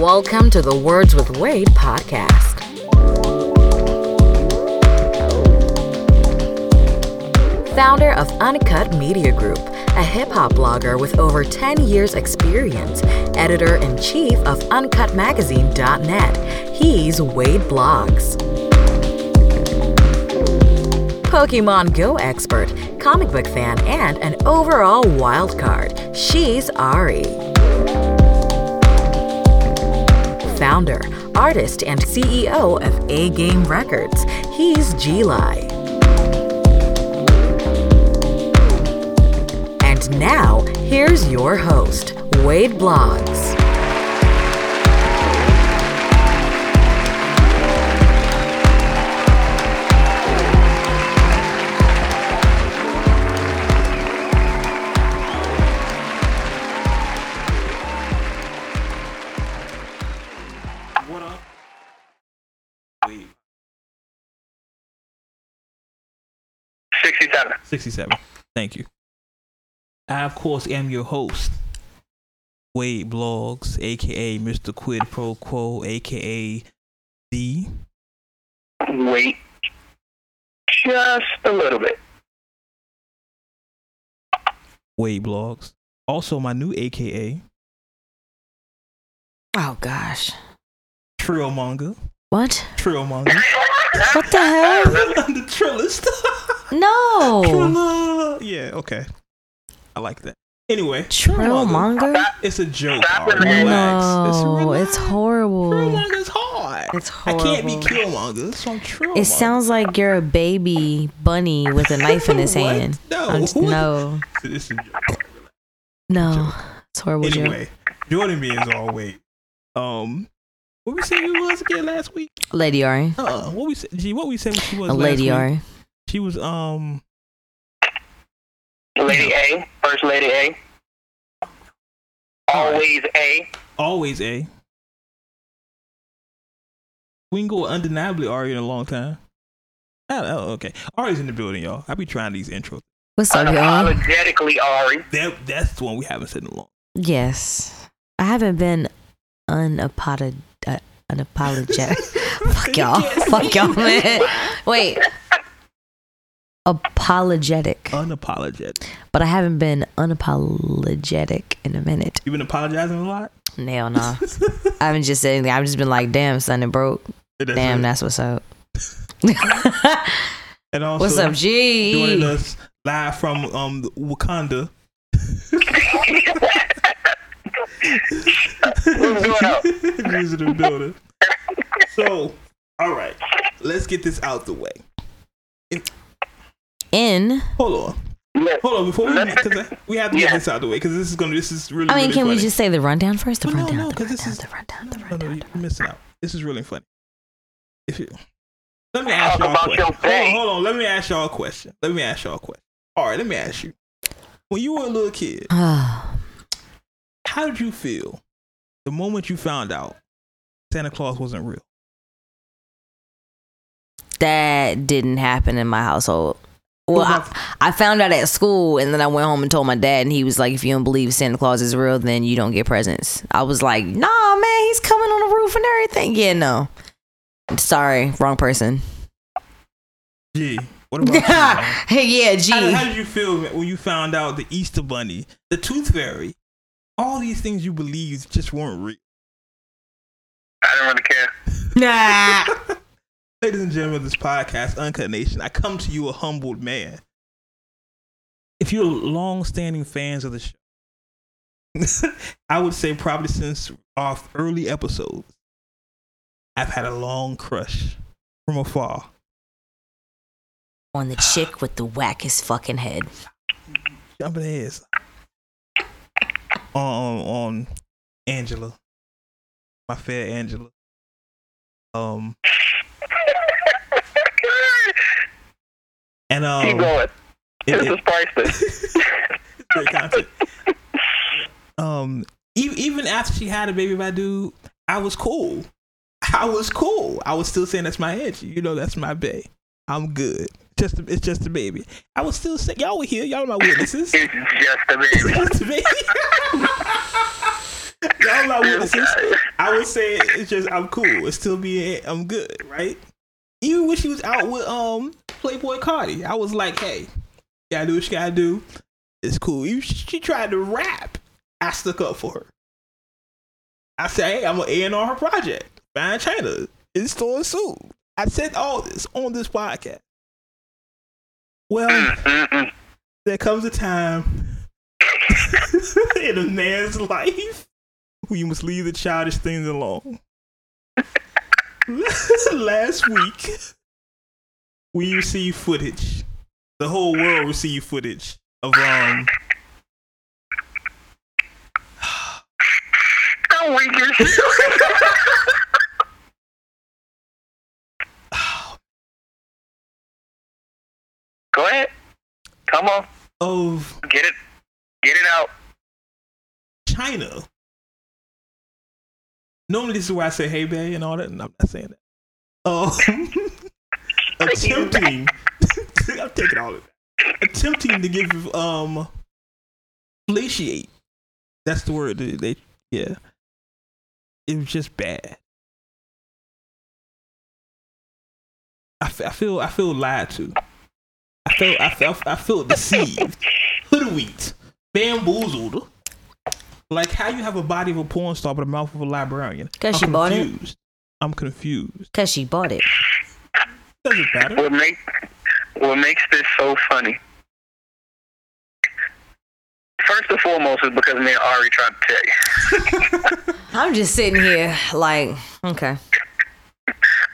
Welcome to the Words with Wade podcast. Founder of Uncut Media Group, a hip hop blogger with over 10 years' experience, editor in chief of UncutMagazine.net, he's Wade Blogs. Pokemon Go expert, comic book fan, and an overall wild card, she's Ari. Founder, artist, and CEO of A Game Records, he's G-Lai. And now, here's your host, Wade Blogs. 67. 67. Thank you. I, of course, am your host, Wade Blogs, aka Mr. Quid Pro Quo, aka D. Wait just a little bit. Wade Blogs. Also, my new AKA, Oh gosh. Trill Manga. What? Trill Manga. What the hell? The Trillist. No. Trilla. Yeah, okay. I like that. Anyway, Trill manga? It's a joke. Stop it, Relax. No, relax. it's horrible. Trill manga is hard. It's horrible. I can't be. Killmonger, so I'm Trill It sounds like you're a baby bunny with a knife in his hand. No. Just- no, This is a joke. no, it's horrible. Joe. Anyway, Jordan being all weight. Um, what we said you was again last week? Lady Ari, Uh, what we said? Gee, what we said she was a last Lady week? Ari. She was um. Lady A, First Lady A. Always A. Always a. We can go undeniably Ari in a long time. Oh, oh, okay. Ari's in the building, y'all. I be trying these intros. What's up, y'all? Unapologetically Ari. That that's the one we haven't said in a long. Yes, I haven't been unapolog- uh, unapologetic. Fuck y'all. Fuck y'all, man. Wait. Apologetic, Unapologetic. but I haven't been unapologetic in a minute. You've been apologizing a lot. Hell no. I haven't just said anything. I've just been like, damn, son, it broke. That's Damn, it. that's what's up. And also, what's up, Joining G? us live from um Wakanda. What's going on? He's in the building. So, all right, let's get this out the way. In, Hold on, Let- hold on. Before we, Let's- because we have to get Yeah. this out of the way, because this is gonna, this is really. I mean, really can we just say the rundown first? The No, no, rundown, no, the 'cause this rundown, is- the rundown, the No, no, rundown. you're missing out. This is really funny. If you let me ask y'all a question. Hold on, hold on. Let me ask y'all a question. Let me ask y'all a question. All right, let me ask you. When you were a little kid, Ah, how did you feel the moment you found out Santa Claus wasn't real? that didn't happen in my household. Well, I, I found out at school, and then I went home and told my dad, and he was like, "If you don't believe Santa Claus is real, then you don't get presents." I was like, "Nah, man, he's coming on the roof and everything." Yeah, no. Sorry, wrong person. Gee, what about you? hey, yeah, How, how did you feel when you found out the Easter Bunny, the Tooth Fairy, all these things you believed just weren't real? I don't really care. Nah. Ladies and gentlemen of this podcast, Uncut Nation, I come to you a humbled man. If you're long-standing fans of the show, I would say probably since our early episodes, I've had a long crush from afar. on the chick with the wackest fucking head. Jumping heads on on Angela, my fair Angela. Um, and um, Keep going. it- This it- is priceless. great content. Um, e- even after she had a baby by dude, I was cool. I was cool. I was still saying that's my edge. You know, that's my bae. I'm good. Just a, it's just a baby. I was still saying y'all were here. Y'all are my witnesses. It's just a baby. just a baby. y'all my I would This. I would say it's just I'm cool. It's still being I'm good, right? Even when she was out with um Playboi Carti, I was like, hey, gotta do what you gotta do. It's cool. She tried to rap. I stuck up for her. I said, hey, I'm gonna A and R her project. Fine China. It's stolen soon. I said all this on this podcast. Well, there comes a time in a man's life where you must leave the childish things alone. Last week, we received footage. The whole world received footage of um. How weak is she? Go ahead. Come on. of Get it. Get it out. Chyna. Normally, this is where I say "Hey, babe" and all that, and I'm not saying that. Um, attempting, I'm taking all of that. Attempting to give um, flatiate. That's the word. They, yeah. It was just bad. I, I feel I feel lied to. I feel I feel I feel deceived, hoodwinked, bamboozled. Like how you have a body of a porn star but a mouth of a librarian. 'Cause I'm she bought it? confused. I'm confused. Cause she bought it. Doesn't matter. What make what makes this so funny? First and foremost is because me and Ari tried to tell you. I'm just sitting here like, okay.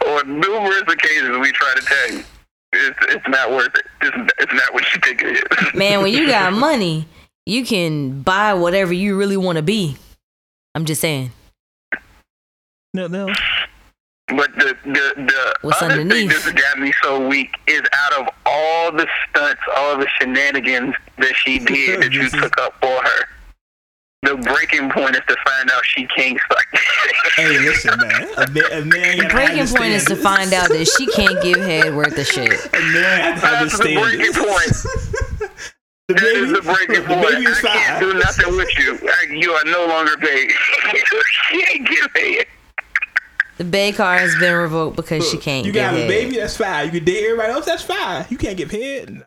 On numerous occasions we try to tell you. It's, it's not worth it. It's, it's not what you think it is. Man, when you got money, you can buy whatever you really want to be. I'm just saying. No, no. But the the, the What's other thing underneath? that's got me so weak is out of all the stunts, all the shenanigans that she did that you took up for her, the breaking point is to find out she can't suck. Hey, listen, man. A man, a man The breaking point is to find out that she can't give head worth of shit. A man has to That's the understand breaking point. the That baby, is the breaking look, the point. baby is I can't do nothing with you. I- You are no longer paid. she ain't get paid. The Bay car has been revoked because she can't You give got a head. baby, that's fine. You can date everybody else, that's fine. You can't get paid.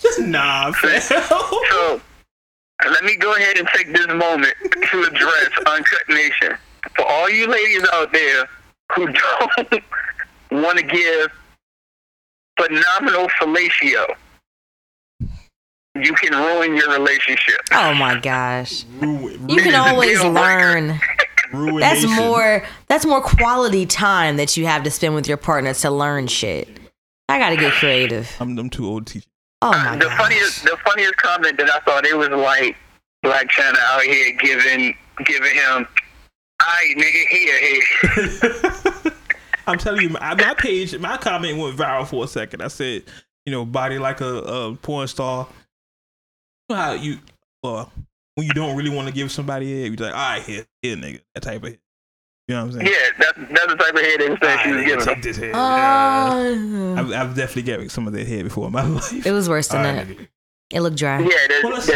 Just nah, fam. So let me go ahead and take this moment to address Uncut Nation. For all you ladies out there who don't want to give phenomenal fellatio, you can ruin your relationship. Oh my gosh. ruin, You can always learn. ruin That's more that's more quality time that you have to spend with your partner to learn shit. I gotta get creative. I'm, I'm too old to teach. Oh my the gosh. funniest, the funniest comment that I thought it was like Blac Chyna out here giving, giving him, "I nigga here, here." I'm telling you, my, my page, my comment went viral for a second. I said, you know, body like a, a porn star. You know how you, uh, when you don't really want to give somebody a, you're like, all right, here, here, nigga, that type of hit. You know what I'm saying? Yeah, that's that's the type of head they All said right, she was giving him. take this head. Uh, I've, I've definitely given some of that head before in my life. it was worse than All right, that. nigga. It looked dry. Yeah, that, Well, let's-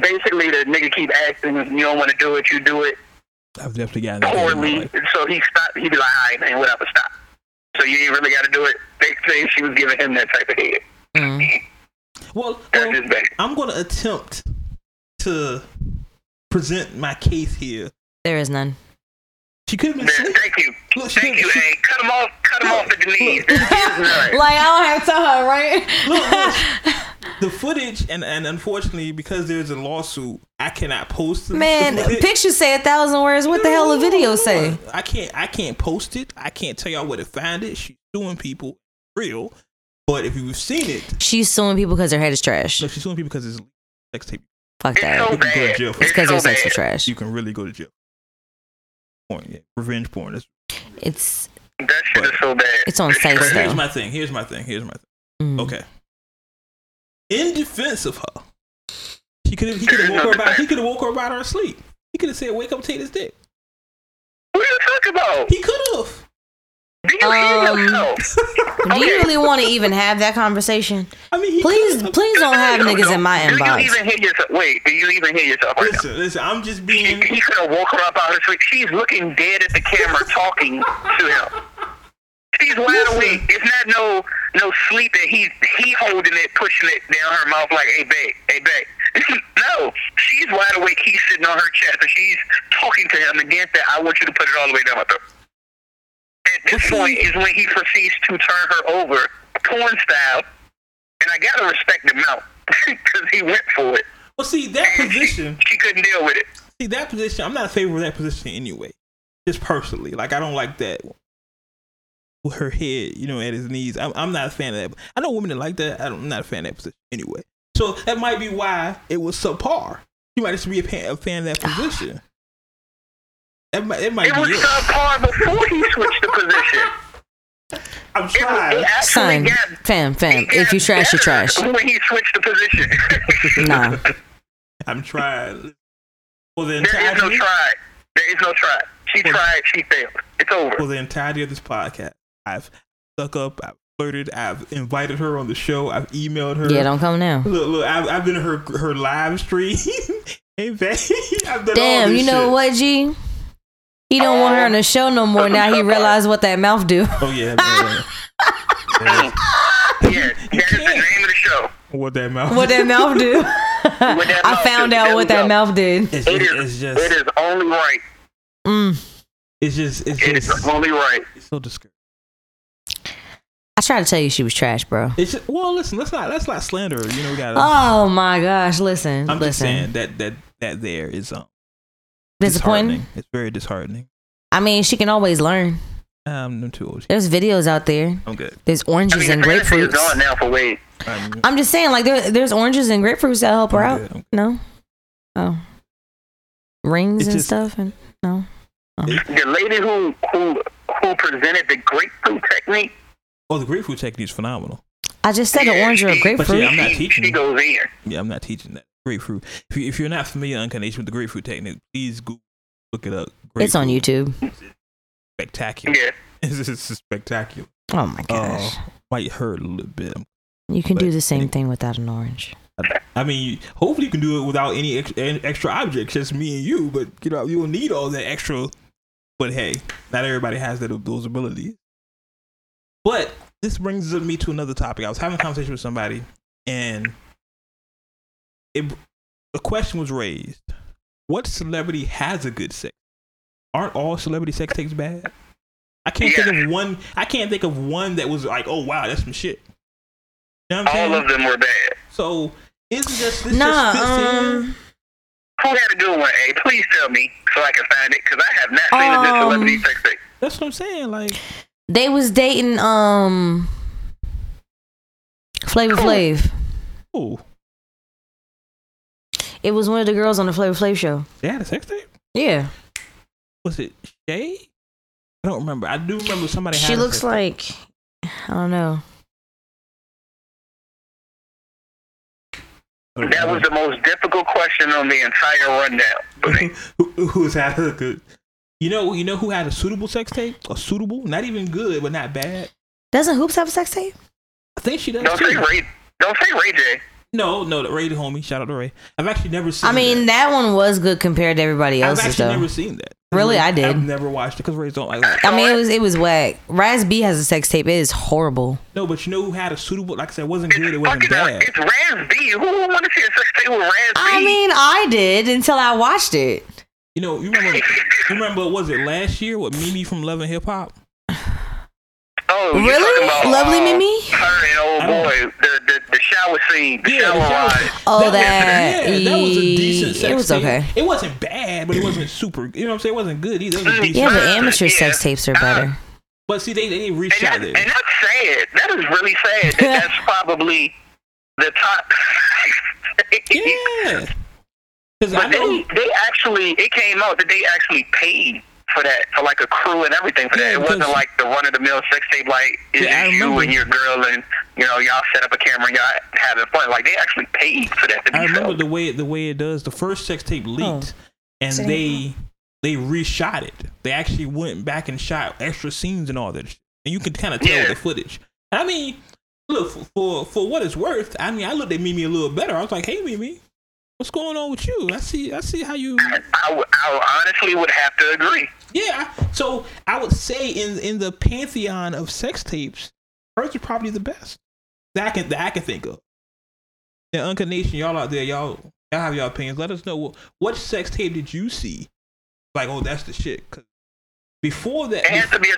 basically the nigga keep asking, you don't want to do it, you do it I've definitely gotten that head in my poorly. life. So he stopped. He'd be like, all right, man, whatever, stop. So you ain't really got to do it. They say she was giving him that type of head. Mm. Well, well. I'm going to attempt to present my case here. There is none. She could have been Man, asleep. thank you. Look, Thank you, she, hey. Cut him off. Cut him off at the knees. Look. That is none. Like I don't have time, right? Look, the footage, and, and unfortunately, because there's a lawsuit, I cannot post the Man, pictures say a thousand words. What the hell a video say? I can't. I can't post it. I can't tell y'all where to find it. She's suing people, real. But if you've seen it, She's suing people because their head is trash. no, she's suing people because it's sex tape. Fuck It's that. so You can go to jail for It's because so their sex bad. is trash. You can really go to jail. Porn, yeah. Revenge porn. That's, It's That shit is so bad. it's on sites but here's though. my thing. Here's my thing. Here's my thing. Mm. Okay. In defense of her, she could have. He could have woke her about. He could have woke her about her sleep. He could have said, "Wake up, take this dick." What are you talking about? He could have. Do you Um. Do you really want to even have that conversation? I mean, Please, could- please don't have niggas in my Do you inbox. even hear yourself? Wait, do you even hear yourself right now? Listen, listen. I'm just being. he could have woke her up out of her sleep. She's looking dead at the camera, talking to him. She's wide Listen. awake. It's not no no sleep that he's he holding it, pushing it down her mouth like, hey babe, hey babe. no, she's wide awake. He's sitting on her chest, and she's talking to him. And then said, I want you to put it all the way down my throat. At this point is when he proceeds to turn her over, porn style. And I gotta respect him out because he went for it. Well, see that position. She couldn't deal with it. See that position. I'm not a favor of that position anyway. Just personally, like I don't like that. With her head, you know, at his knees. I'm, I'm not a fan of that. I know women that like that. I don't, I'm not a fan of that position anyway. So that might be why it was subpar. You might just be a fan, a fan of that ah. position. That might, it might It be was it. subpar before he switched the position. I'm It, was, trying. it actually Son, got, fam, fam. If you got trash, you better trash. When he switched the position. Nah. I'm trying. For the there is no try. There is no try. She Well- tried, she failed. It's over. for the entirety of this podcast, I've stuck up. I've flirted. I've invited her on the show. I've emailed her. Yeah, don't come now. Look, look, I've, I've been in her her live stream. hey, babe, I've done all Damn, this you know shit. what, G? He don't want her on the show no more. Now he realized what that mouth do. Oh yeah, man. Yeah. yeah, that is the name of the show. what that mouth? What that mouth do? that I found do. out what that mouth did. It's just, is, it's just, it is only right. Mm. it's just, it's It is just, only right. it's so discouraging. I tried to tell you she was trash, bro. It's just, well, listen, let's not, let's not slander her. You know, we gotta. Oh my gosh! Listen, I'm just saying that that that there is um Disappointing. It's very disheartening. I mean, she can always learn. Um, I'm too old. There's videos out there. I'm good. There's I oranges mean, and the fantasy is grapefruits. gone now for Wade. I'm, I'm just saying, like there, there's oranges and grapefruits that help her I'm out. good. I'm- No, oh, rings It's and just- stuff, and no. The lady who who who presented the grapefruit technique. Oh, the grapefruit technique is phenomenal. I just said an orange or a she- grapefruit. yeah, I'm not she, teaching She you. goes in. Yeah, I'm not teaching that grapefruit. If, you, if you're not familiar unconditioned with the grapefruit technique, please Google, look it up. it's on Grapefruit. YouTube. Spectacular. Yeah. It's, it's spectacular. Oh my gosh! Uh, might hurt a little bit. you can do the same anyway. thing without an orange. I mean, hopefully you can do it without any ex- any extra objects, just me and you. But you know, you will need all that extra. But hey, not everybody has that those abilities. But this brings me to another topic. I was having a conversation with somebody, and it, a question was raised: What celebrity has a good sex? Aren't all celebrity sex tapes bad? I can't think of one. I can't think of one that was like, oh wow, that's some shit. You know what I'm saying? All of them were bad. So is it just this Nah, just fits um, Who had a good one? Hey, please tell me so I can find it because I have not seen a good Um, celebrity sex tape. That's what I'm saying. Like, they was dating um Flavor Who? Flav. oh, It was one of the girls on the Flavor Flav show. they had a sex tape. Yeah, Was it Shay? I don't remember. I do remember somebody. she had a looks sex like I don't know. That was the most difficult question on the entire rundown. for me. who, who's had a good. You know, you know who had a suitable sex tape? A suitable, not even good, but not bad. Doesn't Hoopz have a sex tape? I think she does Don't say. Ray. Don't say Ray J. No, no, the Ray the homie. Shout out to Ray. I've actually never seen. I mean, that. that one was good compared to everybody else. I've actually though. never seen that. Really? Ray- I did. I've never watched it because Rays don't like that. I mean, it was it was whack. Raz B has a sex tape. It is horrible. No, but you know who had a suitable? Like I said, it wasn't It's good. It wasn't fucking. Uh, bad. it's Raz B. Who would want to see a sex tape with Raz B? I mean, I did until I watched it. You know, you remember? you remember? Was it last year with Mimi from Love and Hip Hop? oh, Really? about, Lovely uh, Mimi? Her and old boy. The, the the shower scene. The Yeah, shower the shower- ride. Oh, That that, was, yeah, that was a decent sex It was tape. okay. It wasn't bad, but it wasn't super. You know what I'm saying? It wasn't good either. It was Mm, decent. Yeah, but Uh, amateur yeah. sex tapes are better. But see, they they And, reached that, out and there. that's sad. That is really sad. That that's probably the top. Yeah. Because I But they, they actually, it came out that they actually paid for that, for like a crew and everything for Yeah, that. It wasn't like the run of the mill sex tape, like it's Yeah, I just you and your girl and you know y'all set up a camera and y'all having fun. Like they actually paid for that to be I remember filmed. the way the way it does. The first sex tape oh, leaked, and Sitting they they reshot it. They actually went back and shot extra scenes and all that. and you can kind of tell Yeah. the footage. I mean, look for, for for what it's worth. I mean, I looked at Mimi a little better. I was like, hey, Mimi, what's going on with you? I see, I see how you. I, honestly would have to agree. Yeah. So I would say in in the pantheon of sex tapes, hers is probably the best that I can that I can think of. The Uncut Nation, y'all out there, y'all y'all have your opinions. Let us know what, what sex tape did you see? Like, oh, that's the shit. 'Cause before that, It has to be a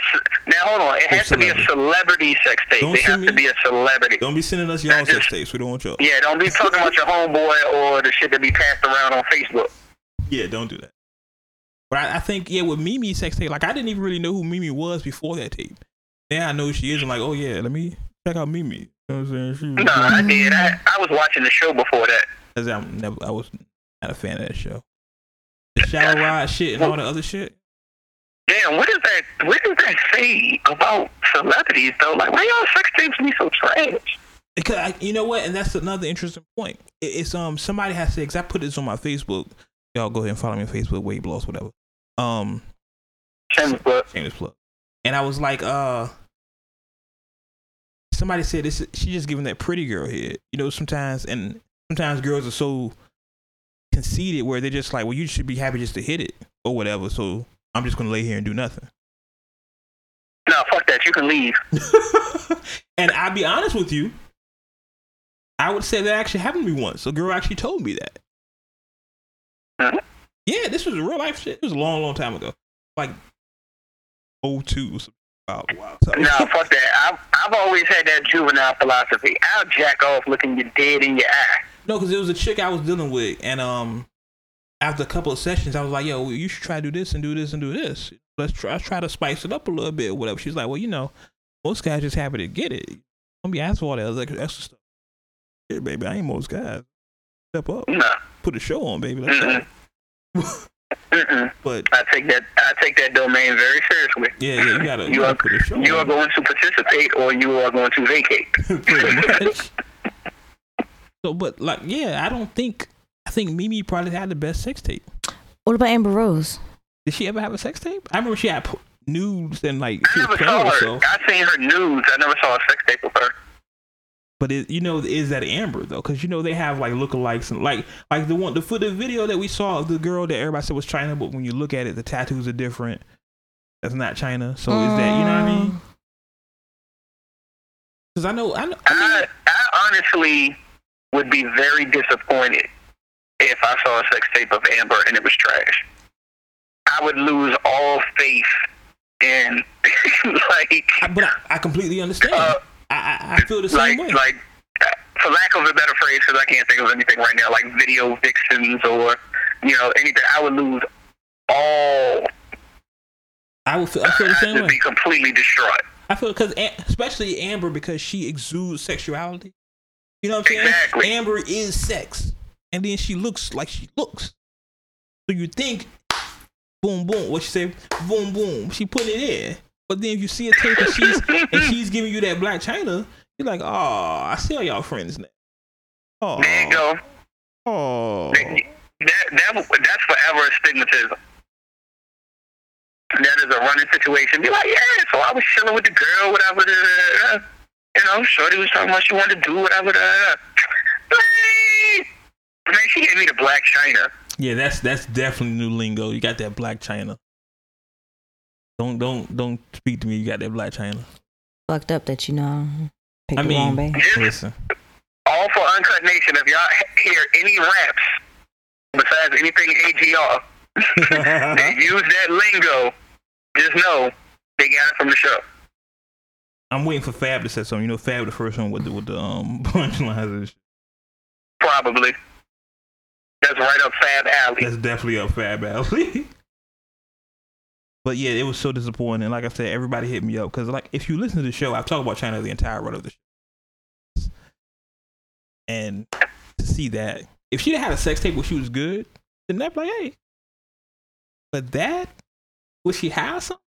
now. Hold on. It has to be a celebrity sex tape. Don't It has send to me- be a celebrity. don't be sending us y'all sex just- tapes. We don't want y'all. Yeah, don't be talking about your homeboy or the shit that be passed around on Facebook. Yeah, don't do that. But I, I think yeah, with Mimi sex tape, like I didn't even really know who Mimi was before that tape. Now I know who she is. I'm like, oh yeah, let me check out Mimi. You know what I'm saying? She No, I did. I, I was watching the show before that. Cause I'm never, I was not a fan of that show. The shower ride shit and all the other shit. Damn, what is that? What does that say about celebrities though? Like, why y'all sex tapes be so trash? Because I, you know what, and that's another interesting point. It, it's um somebody has to. Cause I put this on my Facebook. Y'all go ahead and follow me on Facebook, Wade Blogs, whatever. Um, Shameless plug. shameless plug. And I was like, uh, somebody said this. She just giving that pretty girl head. You know, sometimes and sometimes girls are so conceited where they're just like, well, you should be happy just to hit it or whatever. So I'm just gonna lay here and do nothing. No, fuck that. You can leave. and I'll be honest with you, I would say that actually happened to me once. A girl actually told me that. Yeah, this was a real life shit. It was a long, long time ago. Like 02. so About wow. So, No, fuck that. I've, I've always had that juvenile philosophy. I'll jack off looking you dead in your eye. no, because it was a chick I was dealing with, and um, after a couple of sessions, I was like, "Yo, you should try to do this and do this and do this. Let's try, let's try to spice it up a little bit, whatever." She's like, "Well, you know, most guys just happy to get it. Don't be asking for all that other extra stuff." Yeah, baby, I ain't most guys. Step up. No. put a show on, baby. Mm-mm. But I take that. I take that domain very seriously. yeah, yeah, you gotta, you You gotta are, put a show you are going to participate or you are going to vacate. Pretty much. So, but like, yeah, I don't think. I think Mimi probably had the best sex tape. What about Amber Rose? Did she ever have a sex tape? I remember she had p- nudes and like I she was never playing saw her. I seen her nudes. I never saw a sex tape with her. But it, you know, is that Amber though? Because you know they have like lookalikes and like like the one the for the video that we saw of the girl that everybody said was Chyna, but when you look at it, the tattoos are different. That's not Chyna. So is that you know what I Mm. mean? Because I know I know. I mean, I, I honestly would be very disappointed if I saw a sex tape of Amber and it was trash. I would lose all faith in like I, but I, I completely understand. Uh, I, I I feel the same like way. like for lack of a better phrase, because I can't think of anything right now, like video vixens or you know anything. I would lose all. I would feel I feel the I same would way. be completely distraught. I feel because especially Amber because she exudes sexuality. You know what I'm saying? Exactly. Amber is sex, and then she looks like she looks. So you think, boom, boom. What she say? Boom, boom. She put it in. But then if you see a tape and she's and she's giving you that black china, you're like, oh, I see all y'all friends now. Oh, There you go. oh. That, that that's forever a stigmatism. That is a running situation. Be like, yeah, so I was chilling with the girl, whatever. Da, da, da. You know, Shorty was talking about she wanted to do whatever. Da, da, da. Like, Man, she gave me the black china. Yeah, that's that's definitely new lingo. You got that black china. Don't don't don't speak to me. You got that black china. Fucked up that you know picked I the wrong mean, bag. listen. All for Uncut Nation. If y'all he- hear any raps besides anything AGR, they use that lingo, just know they got it from the show. I'm waiting for Fab to say something. You know, Fab the first one with the with the um punchlines. and shit. Probably. That's right up Fab Alley. That's definitely up Fab Alley. but yeah, it was so disappointing. Like I said, everybody hit me up because like if you listen to the show, I've talked about Chyna the entire run of the show, and to see that if she had a sex tape where she was good, then that'd be like, hey. But that was she high or something?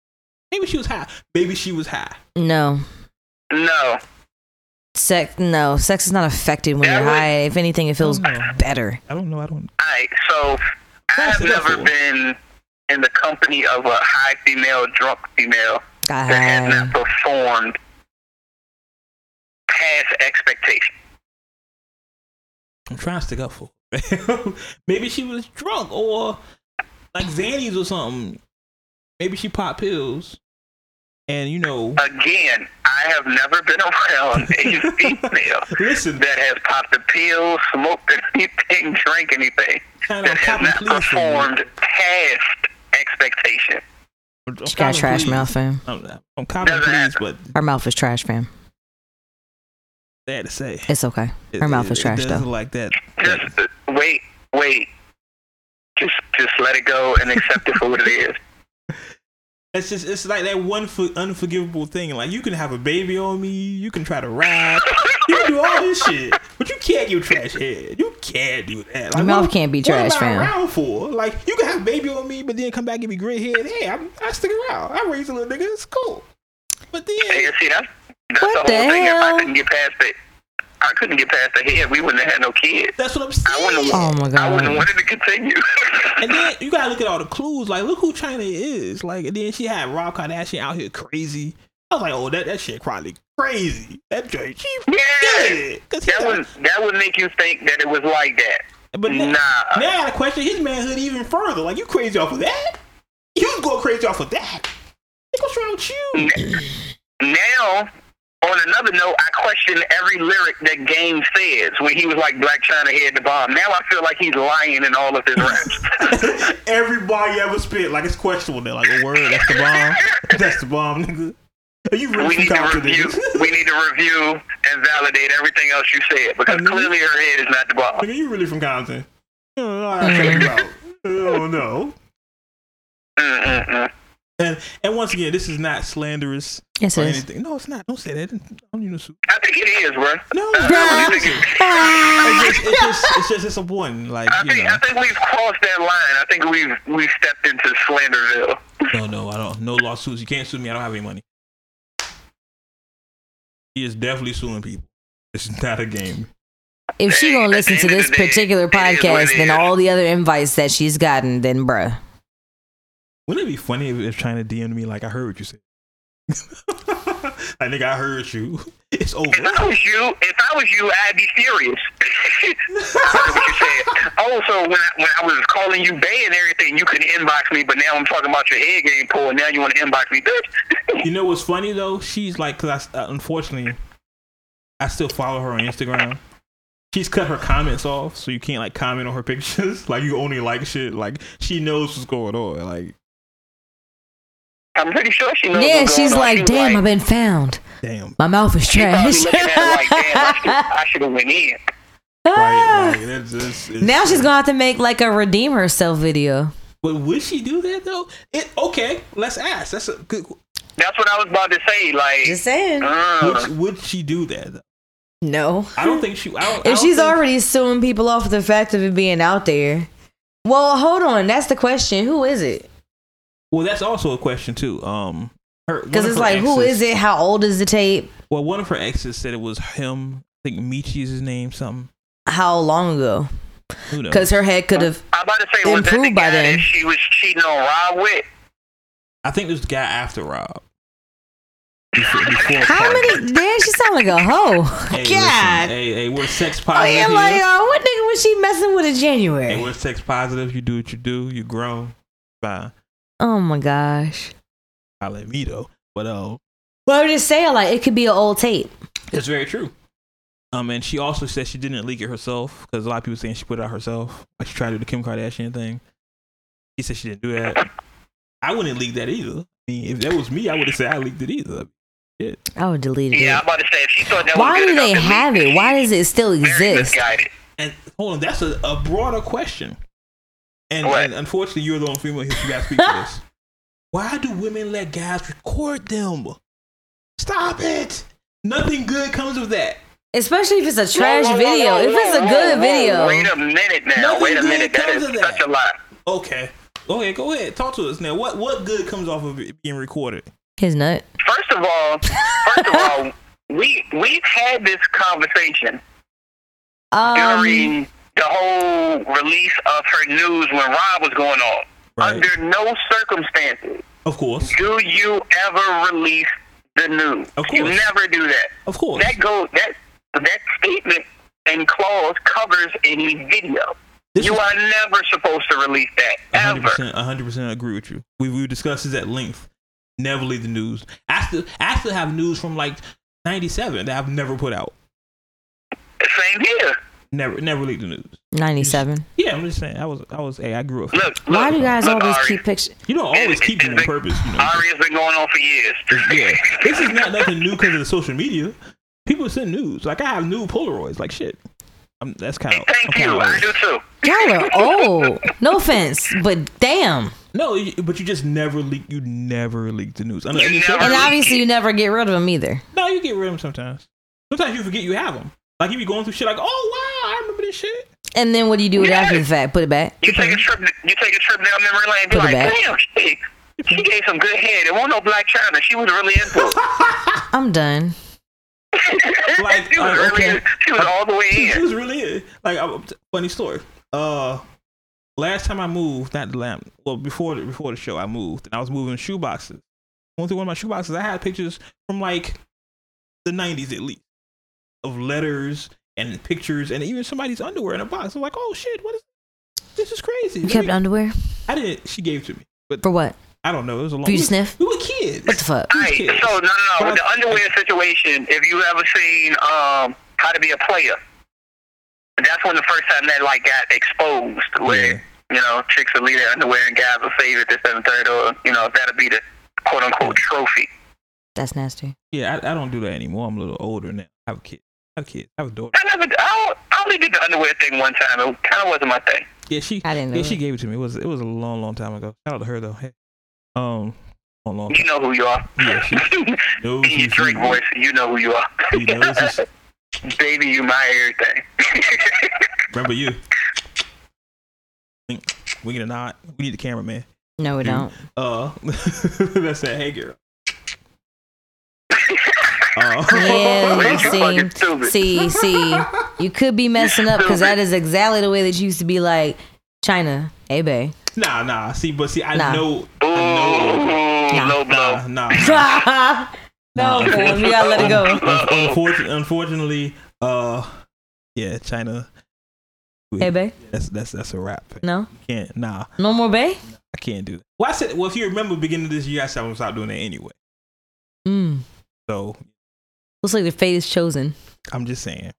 Maybe she was high. Maybe she was high. No. No. Sex no, sex is not affected when you're high. If anything, it feels I better. I don't know. I don't. Alright, so I've never for. been in the company of a high female, drunk female that has God. not performed past expectation. I'm trying to stick up for. Maybe she was drunk or like Xannies or something. Maybe she popped pills, and you know. Again, I have never been around a female Listen, that has popped a pill, smoked anything, drank anything kind of that has not please from performed past expectation. I'm She got trash please. mouth, fam. I'm, I'm copping Doesn't please, happen. but Her mouth is trash, fam. sad to say. It's okay. Her It- mouth it- is trash it though. like that. that- Just uh, wait, wait. Just, just let it go and accept it for what it is. It's just it's like that one for unforgivable thing. Like you can have a baby on me, you can try to rap, you can do all this shit, but you can't give trash head. You can't do that. Like, Your mouth what- can't be what trash, am I fam. around for? Like you can have a baby on me, but then come back and be me great head. Hey, I'm, I stick around. I raise a little nigga. It's cool. But then Hey, see, that's, that's What the the whole thing. If hell? I couldn't get past it, I couldn't get past the head. We wouldn't have had no kids. that's what I'm I wouldn't saying. have, Oh my god, I wouldn't have wanted to continue. And then you gotta look at all the clues. Like, look who Chyna is. Like, and then she had Rob Kardashian out here crazy. I was like, oh, that, that shit probably crazy. That joint, she yeah, did it. 'Cause that got- would that would make you think that it was like that. but now, Nah. now I question his manhood even further. Like, you crazy off of that? You was going crazy off of that. Like, what's wrong with you? Now, on another note, I question every lyric that Game says when he was like Blac Chyna head the bomb. Now I feel like he's lying in all of his raps. Every bar you ever spit, like, it's questionable. They're like, a word, that's the bomb. That's the bomb, nigga. Are you really we need to review. We need to review and validate everything else you said because clearly her head is not the bomb. Nigga, you really from Compton? Oh, I check you out. Oh, no. Mm-mm-mm. And and once again, this is not slanderous Yes, or it is. anything. No, it's not. Don't say that. I don't even assume. I think it is, bro. No, I it's, really it's, just, it's just it's just disappointing. Like I you think know. I think we've crossed that line. I think we've we've stepped into Slenderville. No, no, I don't. No lawsuits. You can't sue me. I don't have any money. He is definitely suing people. This is not a game. If she gonna listen to this day, particular it is what podcast, it then all the other invites that she's gotten, then bruh. Wouldn't it be funny if, if Chyna DM'd me like I heard what you said? I think I heard you. It's over. If I was you, if I was you, I'd be furious. What you said. Also, when I, when I was calling you Bay and everything, you couldn't inbox me, but now I'm talking about your head game pull, and now you want to inbox me, bitch. You know what's funny though? She's like, cause I uh, unfortunately, I still follow her on Instagram. She's cut her comments off, so you can't like comment on her pictures. like you only like shit. Like she knows what's going on. Like I'm pretty sure she knows. Yeah, what's she's going on. like, She damn, like, I've been found. damn, My mouth is she trash. looking like, damn, I should, have went in. right? Like that's, that's, it's- now she's gonna have to make like a redeem herself video. But would she do that though? It okay. Let's ask. That's a good. That's what I was about to say. Like, Just saying. uh, Would, would she do that? Though? No. I don't think she. I don't, I If don't she's think- already suing people off the fact of it being out there. Well, hold on. That's the question. Who is it? Well, that's also a question too. Um, her Because it's like, who is it? How old is the tape? Well, one of her exes said it was him. I think Michi is his name. Something. How long ago? Because her head could have. I'm about to say, was the Improved by then. that she was cheating on Rob with? I think this guy after Rob. Before, before How many? Damn, she sound like a hoe. Hey, listen, God. hey, hey, we're sex Oh positive yeah, here. like uh, what nigga was she messing with in hey, January? we're sex positive. You do what you do. You grown. Fine. Oh my gosh. I let me though. But uh, Well, I'm just saying, like it could be an old tape. it's very true. Um, and she also said she didn't leak it herself because a lot of people saying she put it out herself. Like she tried to do the Kim Kardashian thing. She said she didn't do that. I wouldn't leak that either. I mean, if that was me, I would have said I leaked it either. Shit. I would delete it. Yeah, I'm about to say, if she thought that Why was good do they enough to have it? Why does it still exist? And hold on, that's a, a broader question. And, and unfortunately, you're the only female here who got to speak to this. Why do women let guys record them? Stop it! Nothing good comes of that. Especially if it's a trash Whoa, whoa, video. whoa, if it's a whoa, good whoa, video. Wait a minute now. Nothing Wait a good minute. That comes is that. such a lot. Okay. Okay, go ahead. Talk to us now. What what good comes off of it being recorded? His nut. First of all, first of all, we we've had this conversation Um, during the whole release of her news when Rob was going on. Right. Under no circumstances Of course. Do you ever release the news? Of You course. never do that. Of course. That go that that statement and clause covers any video. This you is- are never supposed to release that ever. 100%, 100% agree with you. We we discussed this at length. Never leave the news. I still I still have news from like '97 that I've never put out. Same here. Never never leak the news. 97. Yeah, I'm just saying. I was I was. Hey, I grew up. Look, Why do you guys look, always Ari, keep pictures? You don't always It's- keep them on it's- purpose. You know. Ari's been going on for years. yeah, this is not nothing new because of the social media. People send news. Like I have new Polaroids. Like shit. I'm, that's kind of. Thank you. I do too. Y'all are old. No offense, but damn. No, but you just never leak. You never leak the news. I know- You and it's- never- And obviously, you never get rid of them either. No, you get rid of them sometimes. Sometimes you forget you have them. Like you be going through shit like, oh wow, I remember this shit. And then what do you do with it after the fact? Put it back. You take a trip. You take a trip down memory lane. Be Put it like, back. damn, she, she gave some good head. It wasn't no black China. She was really into it. I'm done. Like, she was uh, really. okay. She was all the way She, she was really it. like I, funny story. Uh, last time I moved, not the lamp. Well, before the, before the show, I moved and I was moving shoe boxes. Going through one of my shoe boxes, I had pictures from like the '90s at least of letters and pictures and even somebody's underwear in a box. I'm like, oh shit, what is this? Is crazy. You Let kept me- underwear I didn't. She gave it to me, but for what? I don't know. It was a long. For you we- sniff? We were kids. What the fuck? We Right. kids. So no, no, no. With the underwear situation, if you ever seen um How to Be a Player, that's when the first time that like got exposed, where Yeah. you know chicks will leave their underwear and guys will save it this and third, or you know that'll be the quote unquote trophy. That's nasty. Yeah, I, I don't do that anymore. I'm a little older now. I have a kid. I have a kid. I have a daughter. I never, I, I only did the underwear thing one time. It kind of wasn't my thing. Yeah, she. I didn't know Yeah, she gave it to me. It was it was a long, long time ago. Shout out to her though. Hey, um, long, long. You know who you are. Yeah, she knows In your she Drake is. voice, you know who you are. She knows who she- Baby, you my everything. Remember you. We need a nod. We need the cameraman. No, we Dude. don't. Uh, that's that. Hey, girl. Uh, Yeah, you you fucking stupid. see, see, see. You could be messing up because that is exactly the way that you used to be like Chyna. Hey, babe. nah, nah. See, but see, I Nah. know. Ooh, I know. low blow. Nah, nah. no, Nah. man, we gotta let it go. Unfortunately, unfortunately, uh, yeah, Chyna. Hey, babe. That's that's that's a wrap. No, Can't. Nah, no more babe. I can't do that. Well, I said. Well, if you remember, beginning of this year, I said I'm gonna stop doing that anyway. Mm. So Looks like the fate is chosen. I'm just saying,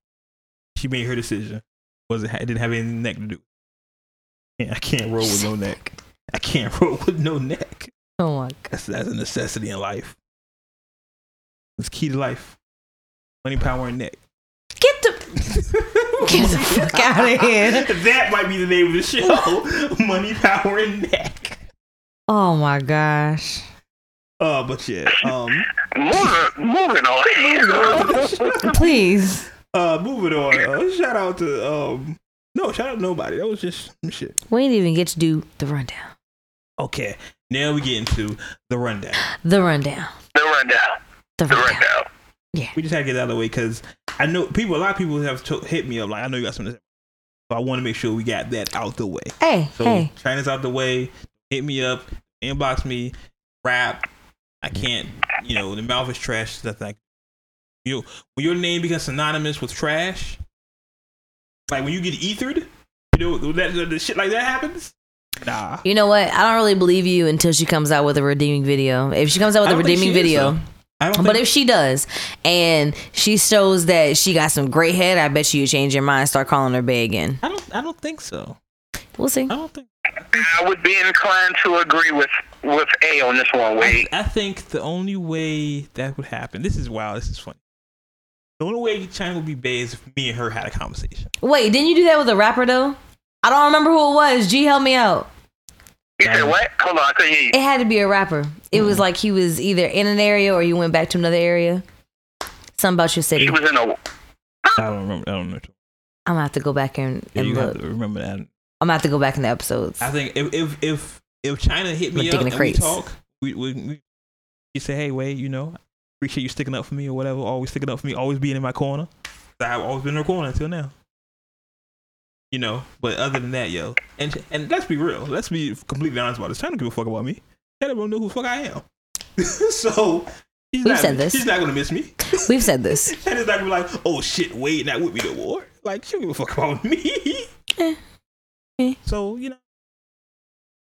she made her decision. Was it? It didn't have any neck to do. Yeah, I can't roll with no neck. I can't roll with no neck. Oh my god. That's that's a necessity in life. It's key to life. Money, power, and neck. Get the get the fuck out of here. that might be the name of the show. Money, power, and neck. Oh my gosh. Uh, but yeah. Um, Moving, moving on. Please. uh, moving on. Uh, shout out to um, no, shout out to nobody. That was just shit. We didn't even get to do the rundown. Okay, now we get into the rundown. The rundown. the rundown. The The rundown. rundown. We just had to get that out of the way because I know people. A lot of people have to- hit me up like, I know you got something. to say. So I want to make sure we got that out the way. Hey, So hey. Chyna's out the way. Hit me up, inbox me, rap. I can't, you know, the mouth is trash. Stuff like you. When your name becomes synonymous with trash, like when you get ethered, you know, when that the shit like that happens. Nah, You know what? I don't really believe you until she comes out with a redeeming video. If she comes out with a redeeming she is, video. I don't. but if she does, and she shows that she got some great head, I bet you you change your mind, and start calling her Bay again. I don't. I don't think so. We'll see. I don't think. I would be inclined to agree with with A on this one, I, Wade. I think the only way that would happen. This is wow. This is funny. The only way Chyna would be bad is if me and her had a conversation. Wait, didn't you do that with a rapper though? I don't remember who it was. G, help me out. You said what? Hold on, I couldn't hear you. It had to be a rapper. It was like he was either in an area or you went back to another area. Something about your city. She I'm was in a. I don't remember. I don't know. I'm gonna have to go back and, Yeah, and you look. have to remember that. I'm gonna have to go back in the episodes. I think if if if if Chyna hit me Look, up and the we talk, we, we, we you say, hey, Wade, you know, appreciate you sticking up for me or whatever. Always sticking up for me. Always being in my corner. I've always been in her corner until now. You know, but other than that, yo, and and let's be real. Let's be completely honest about this. Chyna don't give a fuck about me. Chyna don't know who the fuck I am. so she's We've not, said this. She's not gonna miss me. We've said this. Chyna's not gonna be like, oh shit, Wade not with me no more. Like she don't give a fuck about me. Eh. Eh. So you know,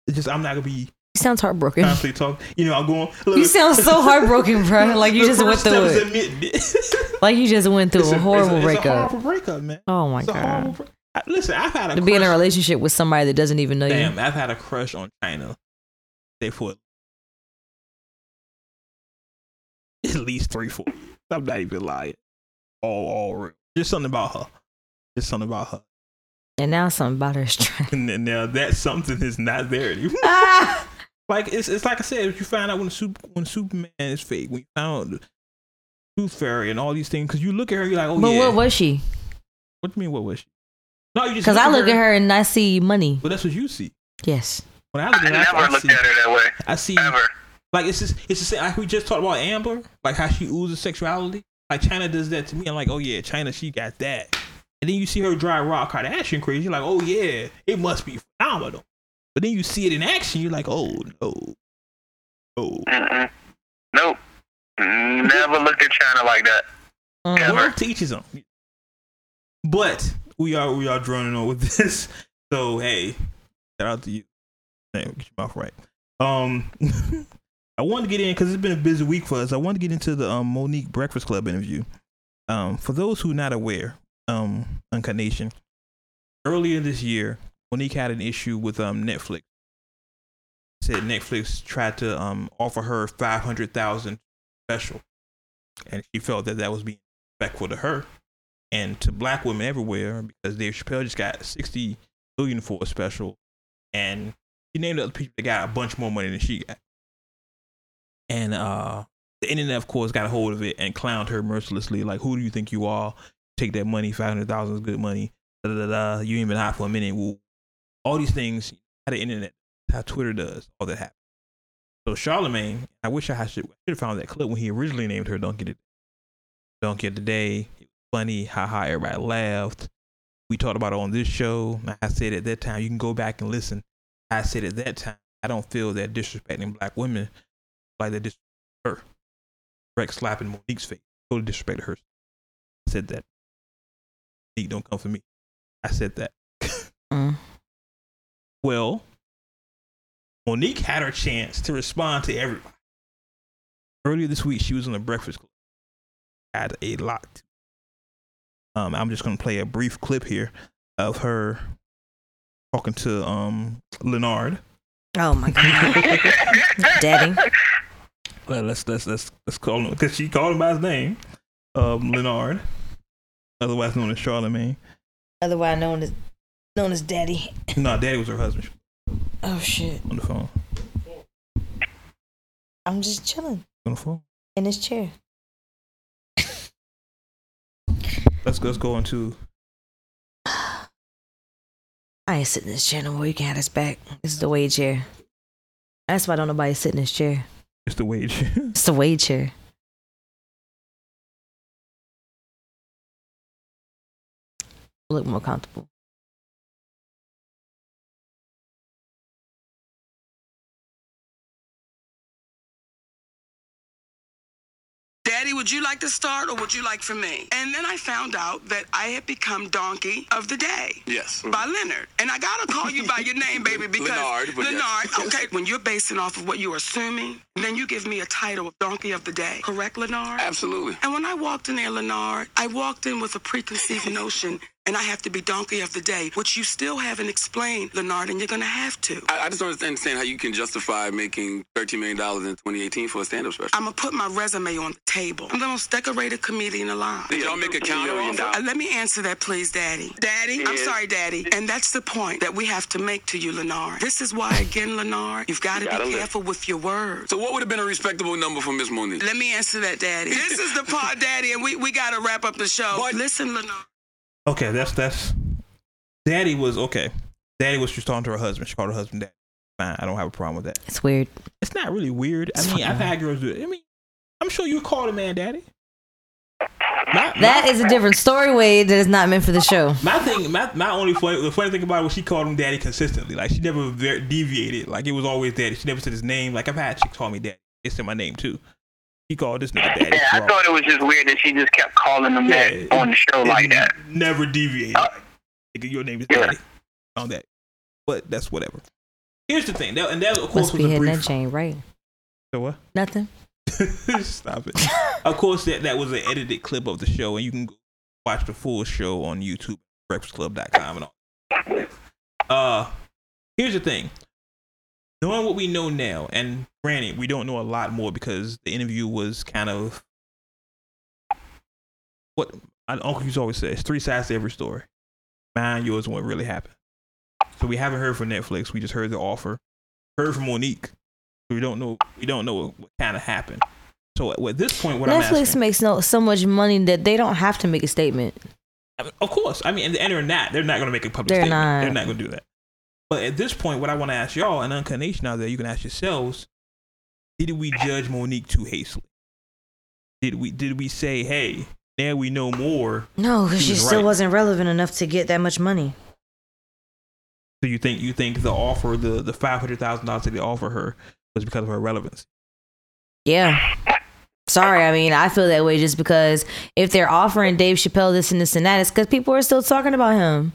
it's just I'm not gonna be He sounds heartbroken. constantly talking. You know, I'm going. Look, You sound so heartbroken, bro. Like you just went through it. Like you just went through It's a horrible it's a, breakup. A horrible breakup, man. Oh my It's a horrible. god. I- Listen, I've had a To be in a relationship with somebody that doesn't even know Damn, you. Damn, I've had a crush on Chyna. They for at least three, four. I'm not even lying. All, all real. Just something about her. Just something about her. And now something about her is trying. And now that something is not there anymore. ah! like it's it's like I said, if you find out when super, when Superman is fake, when you found the Tooth Fairy and all these things, because you look at her, you're like, oh But yeah. what was she? what do you mean? What was she? No, you just Because I look at her and I see money. But that's what you see. Yes. When I look I at her, I, I looked see, at her that way. I see Ever. Like it's just it's the same. Like we just talked about Amber, like how she oozes sexuality. Like Chyna does that to me. I'm like, oh yeah, Chyna, she got that. And then you see her drive Rob Kardashian crazy. You're like, oh yeah, it must be phenomenal. But then you see it in action. You're like, oh no, no. Mm-mm. Nope. Never looked at Chyna like that. Mhm. Ever. To each. But we are we are droning on with this. So hey, shout out to you. Hey, get your mouth right. Um, I wanted to get in because it's been a busy week for us. I wanted to get into the um, Monique Breakfast Club interview. Um, for those who are not aware, um, Uncut Nation, earlier this year, Monique had an issue with um Netflix. Said Netflix tried to um offer her five hundred thousand special, and she felt that that was being respectful to her and to black women everywhere because Dave Chappelle just got sixty billion for a special, and he named other people that got a bunch more money than she got. And uh, the internet, of course, got a hold of it and clowned her mercilessly. Like, who do you think you are? Take that money, five hundred thousand is good money. Da, da, da. You ain't been hot for a minute. Woo. All these things, how the internet, how Twitter does, all that happens. So Charlamagne, I wish I should, should have found that clip when he originally named her Donkey the Donkey of the Day. It was funny, everybody laughed. We talked about it on this show. I said at that time, you can go back and listen. I said at that time, I don't feel that disrespecting black women like that disrespect her. Rex slapping Monique's face. Totally disrespected her. I said that. Monique, don't come for me. I said that. Mm. Well, Monique had her chance to respond to everybody. Earlier this week, she was on the Breakfast Club. Had a lot. Um, I'm just gonna play a brief clip here of her talking to um Leonard. Oh my god. Daddy. Well, let's let's let's let's call him because she called him by his name, um, Leonard, otherwise known as Charlamagne. Otherwise known as known as Daddy. No, Daddy was her husband Oh shit. on the phone. I'm just chilling On the phone. in his chair. Let's let's go into I ain't sitting in this chair no more. You can have this back. This is the Wade chair. That's why don't nobody sit in this chair. it's the Wade. Chair. It's the Wade chair. Look more comfortable. Daddy, would you like to start or would you like for me? And then I found out that I had become Donkey of the Day. Yes. By Leonard. And I gotta call you by your name, baby, because Leonard. Leonard, Yes. okay, when you're basing off of what you're assuming, then you give me a title of Donkey of the Day. Correct, Leonard? Absolutely. And when I walked in there, Leonard, I walked in with a preconceived notion and I have to be Donkey of the Day, which you still haven't explained, Leonard, and you're gonna have to. I, I just don't understand how you can justify making $13 million in 2018 for a stand-up special. I'm gonna put my resume on the table. I'm the most decorated comedian alive. Did y'all make a counter offer? Uh, let me answer that, please, Daddy. Daddy, I'm sorry, Daddy. And that's the point that we have to make to you, Lenard. This is why, again, Lenard, you've got to Gotta be live. careful with your words. So what would have been a respectable number for Miss Monique? Let me answer that, Daddy. this is the part, Daddy, and we, we got to wrap up the show. But- Listen, Lenard. Okay, that's that's. Daddy was okay. Daddy was just talking to her husband. She called her husband Daddy. Fine, I don't have a problem with that. It's weird. It's not really weird. I mean, I've had girls do it. I mean, I'm sure you called a man Daddy. My, That my, is a different story, Wade. That is not meant for the show. my thing. My, my only funny, the funny thing about it was she called him daddy consistently. Like she never deviated. Like it was always daddy. She never said his name. Like I've had chicks call me daddy. They said my name too. He called this nigga daddy. Yeah, I thought it was just weird that she just kept calling him that Yeah, on the show like that. Never deviated. Uh, Nigga, your name is yeah. daddy. On that. But that's whatever. Here's the thing. That, and that of course Must was be a hitting brief. that chain, right? So what? Nothing. Stop it. of course, that, that was an edited clip of the show, and you can go watch the full show on YouTube, breakfastclub.com, and all. Uh, here's the thing. Knowing what we know now, and granted, we don't know a lot more because the interview was kind of what uncle used to always say: it's three sides to every story. Mine, yours, and what really happened. So we haven't heard from Netflix. We just heard the offer. Heard from Monique. So we don't know. We don't know what, what kind of happened. So at this point, what Netflix asking, makes no so much money that they don't have to make a statement. of course, I mean, and, and they're not. They're not going to make a public They're statement. not. They're not going to do that. But at this point, what I want to ask y'all, and Uncut out there, you can ask yourselves: Did we judge Monique too hastily? Did we? Did we say, "Hey, now we know more"? No, because She she was still right. wasn't relevant enough to get that much money. So you think you think the offer, the the five hundred thousand dollars that they offer her, was because of her relevance? Yeah. Sorry, I mean, I feel that way just because if they're offering Dave Chappelle this and this and that, it's because people are still talking about him.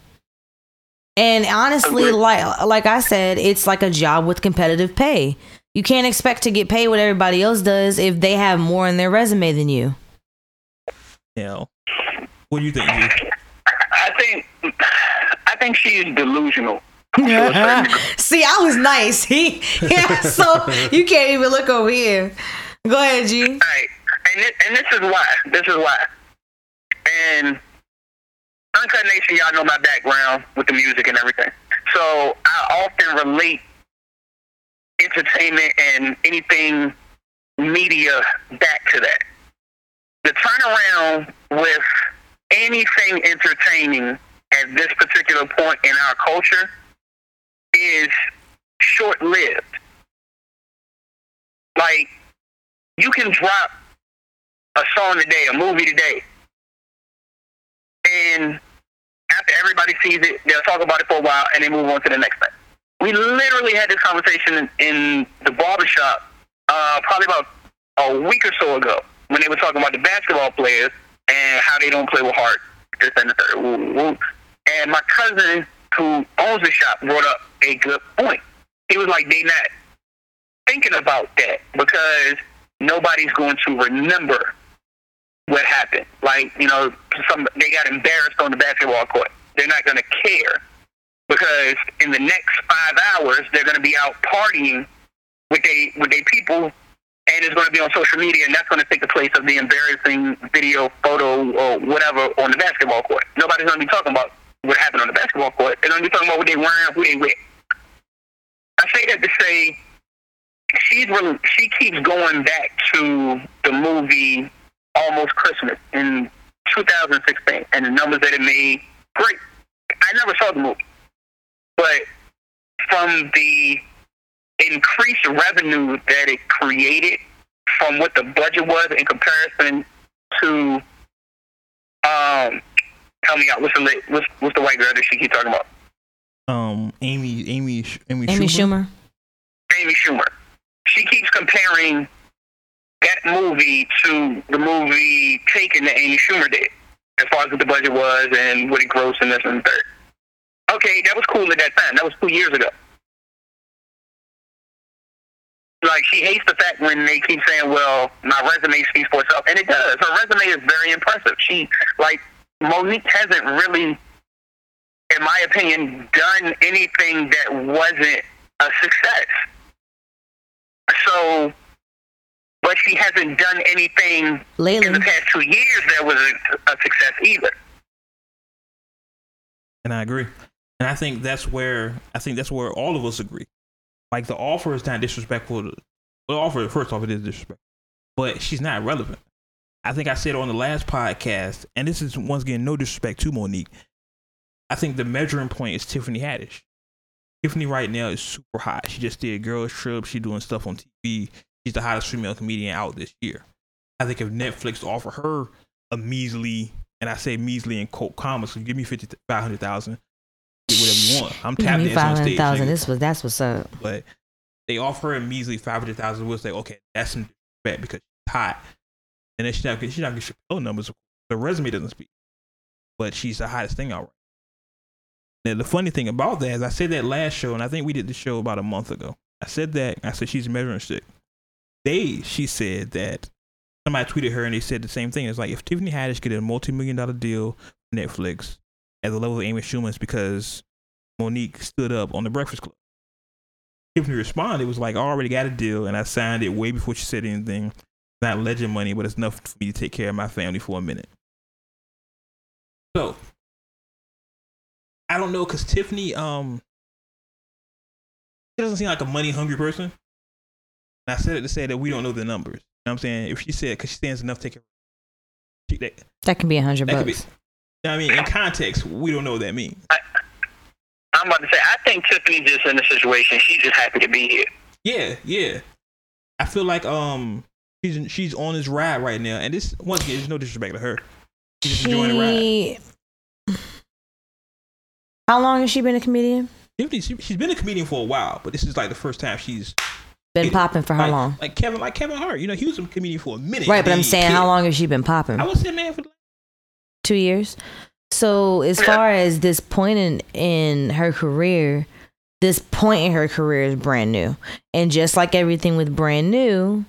And honestly, like like I said, it's like a job with competitive pay. You can't expect to get paid what everybody else does if they have more in their resume than you. You know, what do you think? G? I think I think she is delusional. to a certain degree. See, I was nice. He, yeah, so you can't even look over here. Go ahead, G. Right. And this, and this is why. This is why. And Uncut Nation, y'all know my background with the music and everything. So I often relate entertainment and anything media back to that. The turnaround with anything entertaining at this particular point in our culture is short lived. Like, you can drop a song today, a movie today, and after everybody sees it, they'll talk about it for a while and they move on to the next thing. We literally had this conversation in, in the barbershop uh, probably about a week or so ago when they were talking about the basketball players and how they don't play with heart, this and the third. And my cousin who owns the shop brought up a good point. He was like, they not thinking about that because nobody's going to remember what happened. Like, you know, some they got embarrassed on the basketball court. They're not going to care because in the next five hours they're going to be out partying with they with their people, and it's going to be on social media, and that's going to take the place of the embarrassing video, photo, or whatever on the basketball court. Nobody's going to be talking about what happened on the basketball court. They're going to be talking about what they wearing, who they with. I say that to say she's really, she keeps going back to the movie Almost Christmas in 2016 and the numbers that it made. Great. I never saw the movie, but from the increased revenue that it created from what the budget was in comparison to um tell me out what's the what's, what's the white girl that she keep talking about Um, Amy, Amy, Sh- Amy, Amy Schumer. Schumer. Amy Schumer. She keeps comparing that movie to the movie Taken that Amy Schumer did, as far as what the budget was and what it grossed and this and third. Okay, that was cool at that time. That was two years ago. Like she hates the fact when they keep saying, "Well, my resume speaks for itself," and it does. Her resume is very impressive. She like Monique hasn't really, in my opinion, done anything that wasn't a success. So, but she hasn't done anything in the past two years that was a, a success either. And I agree. And I think that's where I think that's where all of us agree. Like the offer is not disrespectful. To, the offer, first off, it is disrespectful, but she's not relevant. I think I said on the last podcast, and this is once again no disrespect to Monique. I think the measuring point is Tiffany Haddish. Tiffany right now is super hot. She just did Girls Trip. She's doing stuff on TV. She's the hottest female comedian out this year. I think if Netflix offer her a measly, and I say measly in quote commas. So give me fifty five hundred thousand, get whatever you want. I'm tapped Me dancing on stage, hundred thousand. This was that's what's up. but they offer her a measly five hundred thousand. We'll say, okay, that's some disrespect because she's hot, and then she's not she's not getting Chappelle numbers. The resume doesn't speak, but she's the hottest thing out right. Now, the funny thing about that is, I said that last show, and I think we did the show about a month ago. I said that I said she's a measuring stick. They, she said that somebody tweeted her, and they said the same thing. It's like if Tiffany Haddish get a multi-million dollar deal Netflix at the level of Amy Schumer, it's because Monique stood up on the Breakfast Club. Tiffany responded, it was like, I already got a deal and I signed it way before she said anything. Not legend money, but it's enough for me to take care of my family for a minute. So, I don't know, because Tiffany, um, she doesn't seem like a money hungry person. And I said it to say that we don't know the numbers. You know what I'm saying? If she said, because she stands enough to take care that, That can be a hundred that could be, bucks. you know what I mean, in context, we don't know what that means. I'm about to say, I think Tiffany's just in a situation. She's just happy to be here. Yeah, yeah. I feel like um she's she's on this ride right now, and this once again, there's no disrespect to her. She's just enjoying the ride. She. How long has she been a comedian? Tiffany, she's been a comedian for a while, but this is like the first time she's Been popping for how like, long? Like Kevin, like Kevin Hart. You know, he was a comedian for a minute. Right, but I'm saying killed. how long has she been popping? I would say, man, for Two years. So as far as this point in in her career, this point in her career is brand new, and just like everything with brand new,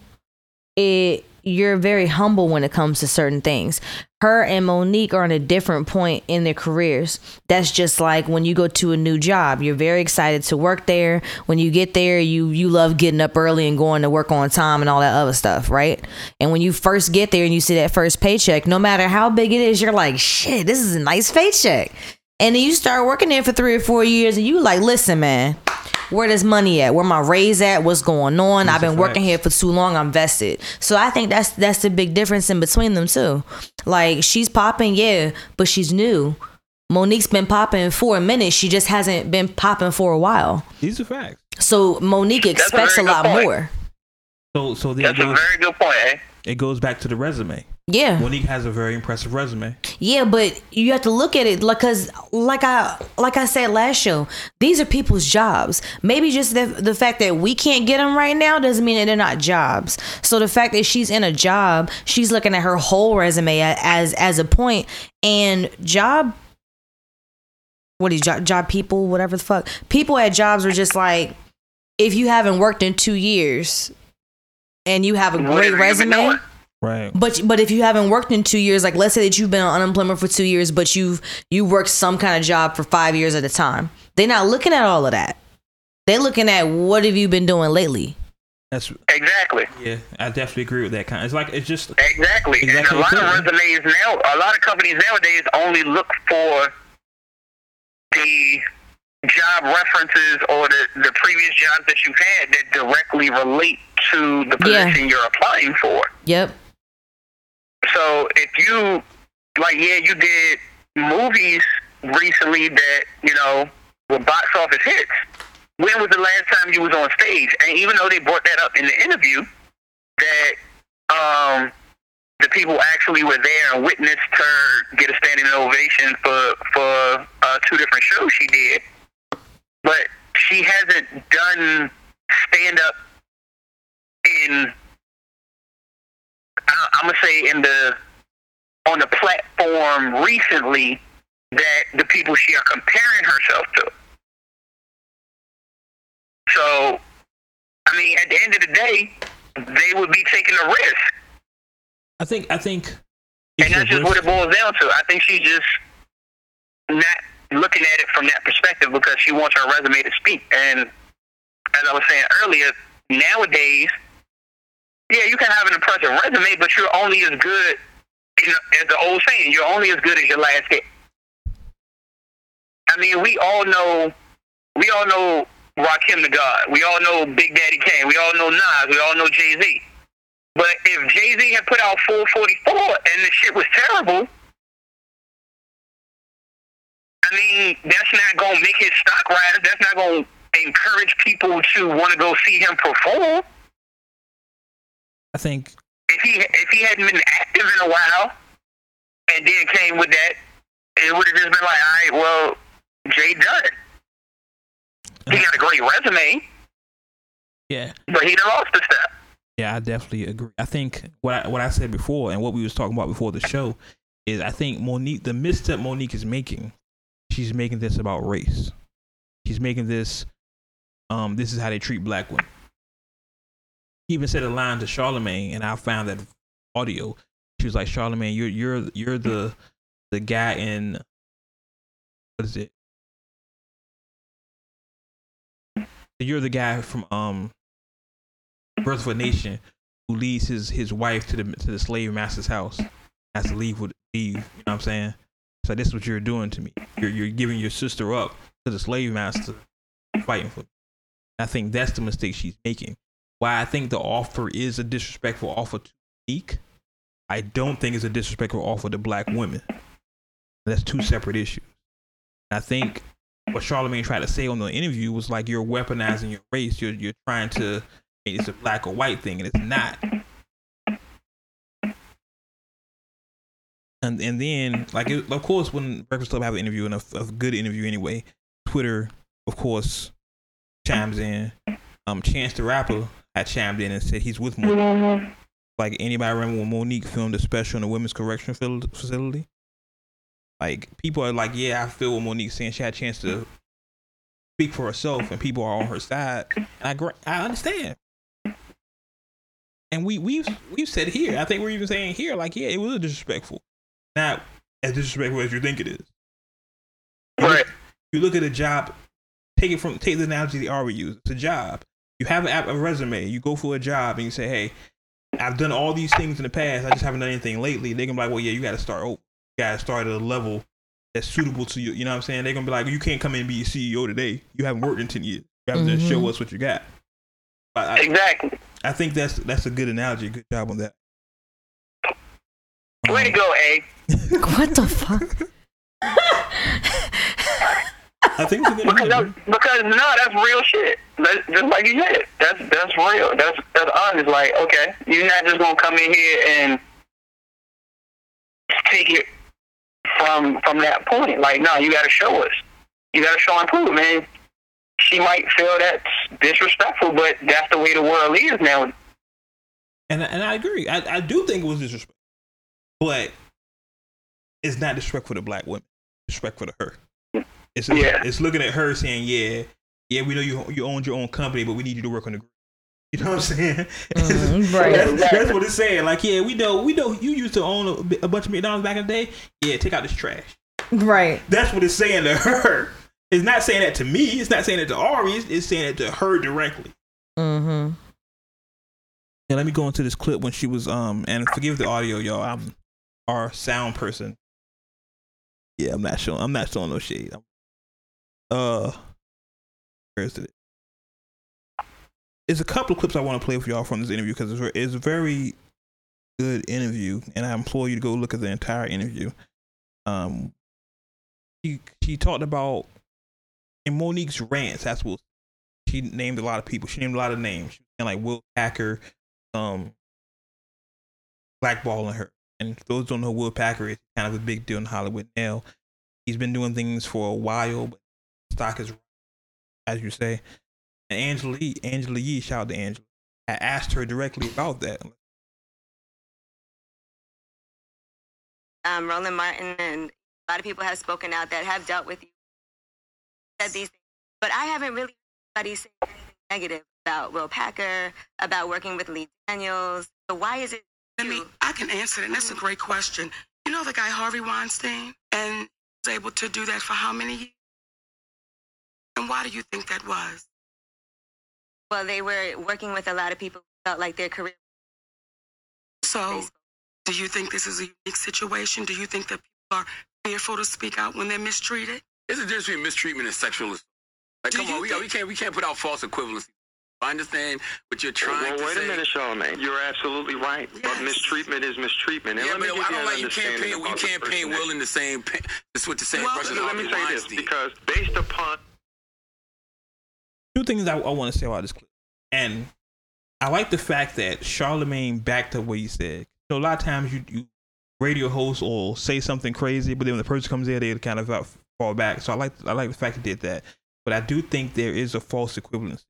it you're very humble when it comes to certain things. Her and Monique are on a different point in their careers. That's just like when you go to a new job, you're very excited to work there. When you get there, you you love getting up early and going to work on time and all that other stuff, right? And when you first get there and you see that first paycheck, no matter how big it is, you're like, "Shit, this is a nice paycheck." And then you start working there for 3 or 4 years and you like, "Listen, man, where does money at? Where my raise at? What's going on? I've been working here for too long. I'm vested. So I think that's that's the big difference in between them too. Like she's popping, yeah, but she's new. Monique's been popping for a minute. She just hasn't been popping for a while. these are facts. So Monique a expects a, very good lot point. more. So so then it That's a very good point, eh? it goes back to the resume. Yeah. Monique has a very impressive resume. Yeah, but you have to look at it like cuz like I like I said last show, these are people's jobs. Maybe just the the fact that we can't get them right now doesn't mean that they're not jobs. So the fact that she's in a job, she's looking at her whole resume as as a point and job what is job, job people whatever the fuck. People at jobs are just like if you haven't worked in 2 years and you have a great have resume, doing? Right. but but if you haven't worked in two years, like let's say that you've been on unemployment for two years, but you've you worked some kind of job for five years at a time, they're not looking at all of that. They're looking at what have you been doing lately. That's Exactly. yeah. I definitely agree with that kind. It's like it's just Exactly. Exactly. And a lot of resumes now, a lot of companies nowadays only look for the job references or the, the previous jobs that you've had that directly relate to the Yeah. position you're applying for. Yep. So if you, like, yeah, you did movies recently that, you know, were box office hits. When was the last time you was on stage? And even though they brought that up in the interview, that um, the people actually were there and witnessed her get a standing ovation for for uh, two different shows she did, but she hasn't done stand up in I- I'm gonna say in the on the platform recently that the people she are comparing herself to. So, I mean, at the end of the day, they would be taking a risk, I think I think and that's just what it boils down to. I think she's just not looking at it from that perspective because she wants her resume to speak. And as I was saying earlier, nowadays, yeah, you can have an impressive resume, but you're only as good, as the old saying, you're only as good as your last hit. I mean, we all know, we all know Rakim the God. We all know Big Daddy Kane. We all know Nas. We all know Jay Z. But if Jay Z had put out 444 and the shit was terrible, I mean, that's not going to make his stock rise. That's not going to encourage people to want to go see him perform. I think If he if he hadn't been active in a while, and then came with that, it would have just been like, all right, well, Jay done it. He got a great resume, Yeah. but he lost the step. Yeah, I definitely agree. I think what I what I said before and what we was talking about before the show is I think Monique the misstep Monique is making, she's making this about race. She's making this um this is how they treat black women. He even said a line to Charlamagne and I found that audio. She was like, Charlamagne, you're you're you're the the guy in what is it? You're the guy from um Birth of a Nation who leads his his wife to the to the slave master's house. Has to leave with leave. You know what I'm saying? So this is what you're doing to me. You're you're giving your sister up to the slave master, fighting for me. I think that's the mistake she's making. Why I think the offer is a disrespectful offer to Meek, I don't think it's a disrespectful offer to black women. That's two separate issues. I think what Charlamagne tried to say on the interview was like you're weaponizing your race. You're you're trying to it's a black or white thing, and it's not. And and then like it, of course when Breakfast Club have an interview and a, a good interview anyway, Twitter of course chimes in. Um, Chance the Rapper had chimed in and said he's with Monique. Mm-hmm. Like anybody remember when Monique filmed a special in the women's correction fil- facility? Like people are like, yeah, I feel what Monique saying. She had a chance to speak for herself, and people are on her side. And I gr- I understand. And we we've we've said here. I think we're even saying here, like, yeah, it was disrespectful, not as disrespectful as you think it is. You Right. look, you look at a job. Take it from take the analogy the R we use. It's a job. You have a, a resume. You go for a job and you say, hey, I've done all these things in the past. I just haven't done anything lately. They're gonna be like, well, yeah, you got to start over. You got to start at a level that's suitable to you. You know what I'm saying? They're gonna be like, you can't come in and be a CEO today. You haven't worked in ten years. You have to Mhm. show us what you got. But I, Exactly. I think that's that's a good analogy. Good job on that. Way to go, A. What the fuck? I think it's a good Because, that, because no, that's real shit. That, just like you said, that's that's real. That's that's honest. Like, okay, you're not just gonna come in here and take it from from that point. Like, no, you got to show us. You got to show and prove, man. She might feel that's disrespectful, but that's the way the world is now. And and I agree. I, I do think it was disrespectful, but it's not disrespectful to black women. Disrespectful to her. It's Yeah. it's looking at her saying, yeah, yeah, we know you you owned your own company, but we need you to work on the. grid." You know what I'm saying? Mhm, right. that's, that's what it's saying. Like, yeah, we know we know you used to own a, a bunch of McDonald's back in the day. Yeah, take out this trash. Right. That's what it's saying to her. It's not saying that to me. It's not saying it to Ari. It's, it's saying it to her directly. Mm-hmm. Yeah, let me go into this clip when she was um and forgive the audio, y'all. I'm our sound person. Yeah, I'm not showing I'm not showing no shade. I'm, uh where's it? There's a couple of clips I want to play for y'all from this interview because it's, it's a very good interview, and I implore you to go look at the entire interview. Um, she she talked about in Monique's rants. That's what she named a lot of people. She named a lot of names. Was like Will Packer, um, blackballing her. And those don't know Will Packer is, kind of a big deal in Hollywood now. He's been doing things for a while, but stock is, as you say. And Angela Yee, Angela Yee, shout out to Angela, I asked her directly about that. um, Roland Martin and a lot of people have spoken out that have dealt with you, said these things. But I haven't really heard anybody say anything negative about Will Packer, about working with Lee Daniels. So why is it Let me, you? I can answer that. That's a great question. You know the guy Harvey Weinstein? And was able to do that for how many years? And why do you think that was? Well, they were working with a lot of people who felt like their career. So, do you think this is a unique situation? Do you think that people are fearful to speak out when they're mistreated? There's a difference between mistreatment and sexual assault. Like, Do come on, we, think- we can't we can't put out false equivalency. I understand what you're trying Well, to wait say. Wait a minute, Charlamagne. You're absolutely right. But mistreatment is mistreatment. And Yeah, let me give I you don't like you can't paint you can't paint that- Will in the same pa- this with the same Well, brush as Let me say this because based upon two things I, I want to say about this clip. And I like the fact that Charlamagne backed up what he said. So a lot of times you, you radio host will say something crazy, but then when the person comes in, they kind of fall back. So I like I like the fact he did that, but I do think there is a false equivalence.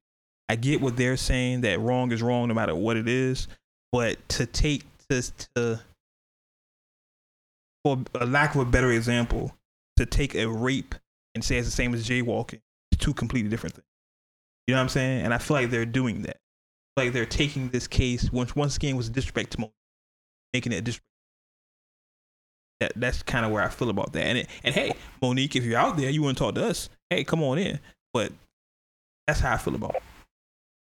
I get what they're saying that wrong is wrong no matter what it is, but to take to to for a lack of a better example, to take a rape and say it's the same as jaywalking, two completely different things. You know what I'm saying? And I feel like they're doing that. Like they're taking this case, once once again was disrespect to making it disrespect. That that's kind of where I feel about that. And it, and hey, Monique, if you're out there, you want to talk to us, hey, come on in. But that's how I feel about it.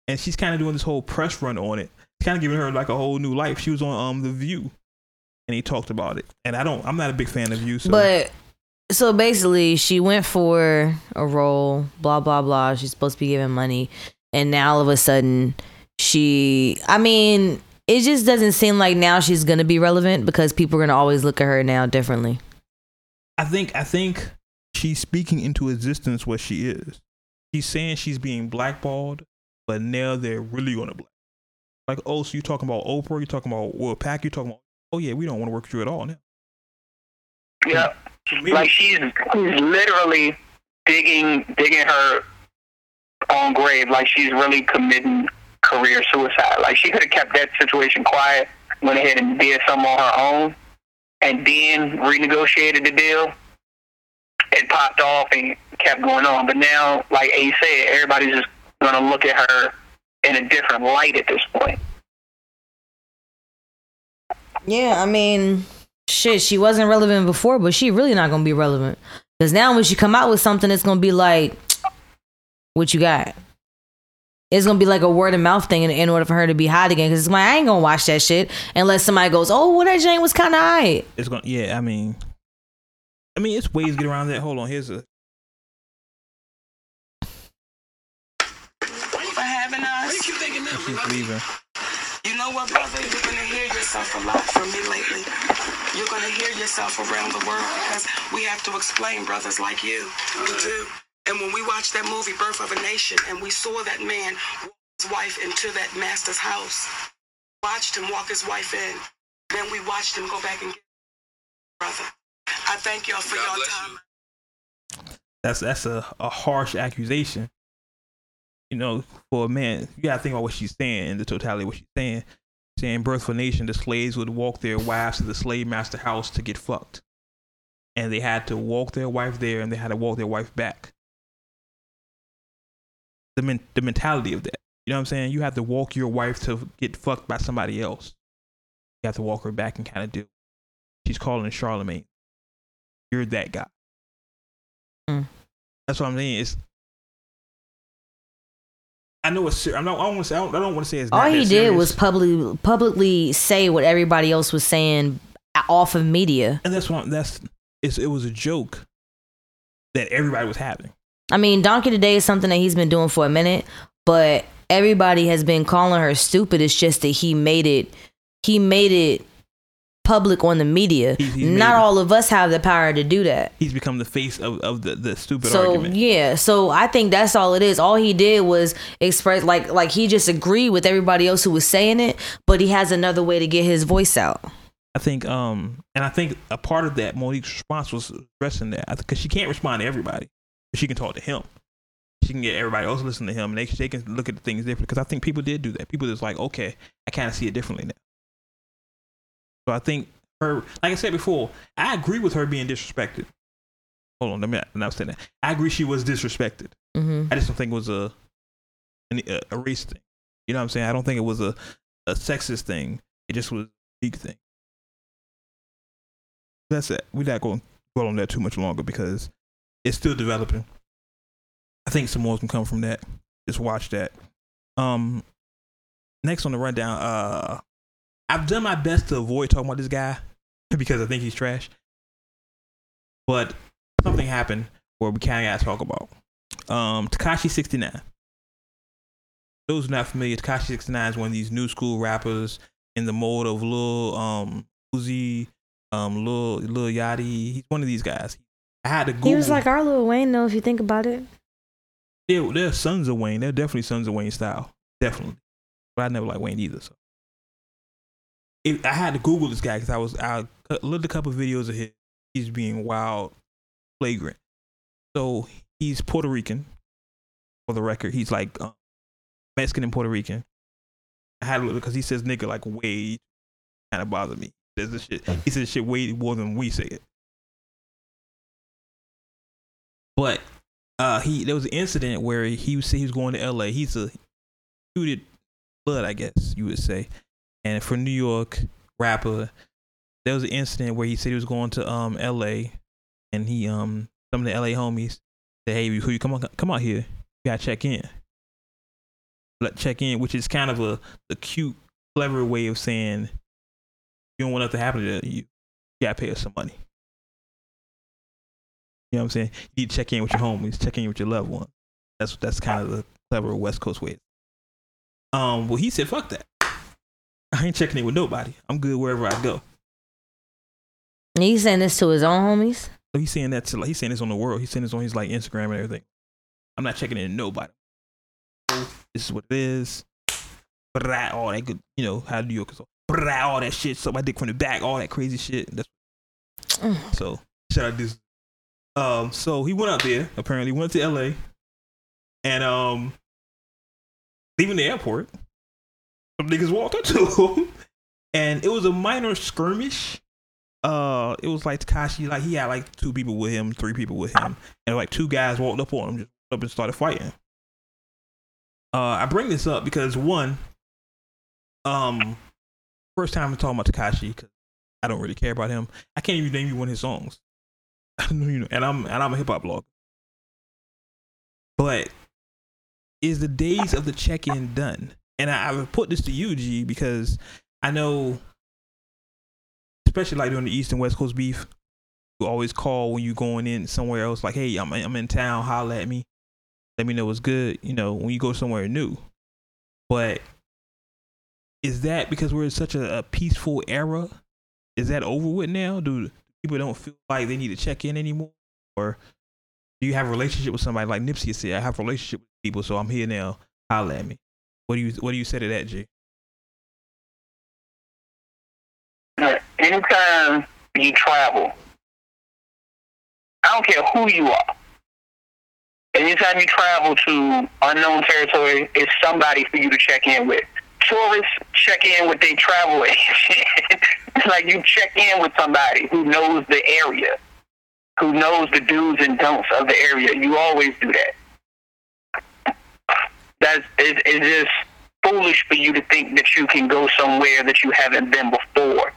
And she's kind of doing this whole press run on it. It's kind of giving her like a whole new life. She was on um The View, and he talked about it. And I don't, I'm not a big fan of View. So But so basically, she went for a role, blah blah blah. She's supposed to be giving money, and now all of a sudden, she. I mean, it just doesn't seem like now she's gonna be relevant because people are gonna always look at her now differently. I think I think she's speaking into existence what she is. She's saying she's being blackballed, but now they're really gonna black. Like, oh, so you're talking about Oprah? you're talking about Will Pack? you're talking about? Oh yeah, we don't want to work with you at all now. Yeah. Maybe- Like she's literally digging digging her own grave. Like she's really committing career suicide. Like she could have kept that situation quiet, went ahead and did something on her own, and then renegotiated the deal. It popped off and kept going on. But now, like A said, everybody's just gonna look at her in a different light at this point. Yeah, I mean, shit, she wasn't relevant before, but she really not gonna be relevant because now when she come out with something, it's gonna be like, what you got? It's gonna be like a word of mouth thing in, in order for her to be hot again. Because I ain't gonna watch that shit unless somebody goes, "Oh, well, that Jane was kind of hot." It's going. to Yeah, I mean, I mean, it's ways to get around that. Hold on, here's a. for having us. She's leaving. You know what, brother? You're gonna hear yourself a lot from me lately. You're gonna hear yourself around the world because we have to explain brothers like you. We do. And when we watched that movie, Birth of a Nation, and we saw that man walk his wife into that master's house, watched him walk his wife in, then we watched him go back and get brother. I thank y'all for God your bless time. you. That's that's a, a harsh accusation. You know, for a man, you gotta think about what she's saying and the totality of what she's saying. Saying birth for nation, the slaves would walk their wives to the slave master house to get fucked. And they had to walk their wife there and they had to walk their wife back. The men- the mentality of that. You know what I'm saying? You have to walk your wife to get fucked by somebody else. You have to walk her back and kind of do. She's calling Charlamagne. You're that guy. Mm. That's what I'm saying. It's I know it's. ser- I'm not. I don't want to say. I don't, I don't want to say it's. All he did serious. was publicly publicly say what everybody else was saying off of media. and that's what. That's. It's, it was a joke that everybody was having. I mean, Donkey Today is something that he's been doing for a minute, but everybody has been calling her stupid. It's just that he made it. He made it public on the media. He- he made Not all of us have the power to do that. He's become the face of, of the, the stupid so argument. yeah, so I think that's all it is. All he did was express like like he just agreed with everybody else who was saying it, but he has another way to get his voice out. I think. Um. And I think a part of that Monique's response was addressing that because she can't respond to everybody, but she can talk to him. She can get everybody else to listen to him, and they they can look at the things different. Because I think people did do that. People just like, okay, I kind of see it differently now. So I think her, like I said before, I agree with her being disrespected. Hold on, let me not say that. I agree she was disrespected. hmm I just don't think it was a an, a, a race thing. You know what I'm saying? I don't think it was a, a sexist thing. It just was a big thing. That's it. We're not going to dwell on that too much longer because it's still developing. I think some more can come from that. Just watch that. Um, next on the rundown, uh, I've done my best to avoid talking about this guy because I think he's trash. But something happened where we kind of got to talk about. Um, Tekashi 69. Those who are not familiar, Tekashi 69 is one of these new school rappers in the mold of Lil um Uzi, um Lil Lil Yachty. He's one of these guys. I had to Google. He was like our Lil Wayne, though, if you think about it. they're, they're sons of Wayne. They're definitely sons of Wayne style, definitely. But I never liked Wayne either. So I had to Google this guy because I was I looked a couple videos of his. He's being wild, flagrant. So he's Puerto Rican. For the record, he's like uh, Mexican and Puerto Rican. I had to look because he says nigga like way kind of bothered me. He says this shit. He says shit way more than we say it. But uh, he there was an incident where he was he was going to L.A. He's a shooted blood, I guess you would say, and for New York rapper, there was an incident where he said he was going to um L.A. and he um some of the L.A. homies said, "Hey, who you come on come out here? You gotta check in." Let check in, which is kind of a, a cute, clever way of saying you don't want nothing to happen to you. You gotta pay us some money. You know what I'm saying? You need to check in with your homies, check in with your loved one. That's that's kind of the clever West Coast way. Um, well, he said, "Fuck that. I ain't checking in with nobody. I'm good wherever I go." And he's saying this to his own homies. So he's saying that to like he's saying this on the world. He's saying this on his like Instagram and everything. I'm not checking in with nobody. This is what it is. Blah, all that good, you know, how New Yorkers blah, all that shit. Suck my dick from the back, all that crazy shit. That's so shout out this. Um, so he went out there. Apparently, went to L.A. and um, leaving the airport, some niggas walked up to him, and it was a minor skirmish. Uh, it was like Tekashi, like he had like two people with him, three people with him, and like two guys walked up on him, just up and started fighting. Uh, I bring this up because one, um, first time I'm talking about Tekashi because I don't really care about him. I can't even name you one of his songs. you know, and I'm and I'm a hip hop blogger. But is the days of the check in done? And I, I would put this to you, G, because I know, especially like during the East and West Coast beef, you always call when you going in somewhere else, like, hey, I'm I'm in town, holla at me, let me know what's good. You know, when you go somewhere new. But is that because we're in such a, a peaceful era? Is that over with now? Do people don't feel like they need to check in anymore, or do you have a relationship with somebody like Nipsey said? I have a relationship with people, so I'm here now. Holla at me. What do you What do you say to that, G? Anytime you travel, I don't care who you are. Anytime you travel to unknown territory, it's somebody for you to check in with. Tourists check in with their travel agent. it's like you check in with somebody who knows the area, who knows the do's and don'ts of the area. You always do that. That's it, it's just foolish for you to think that you can go somewhere that you haven't been before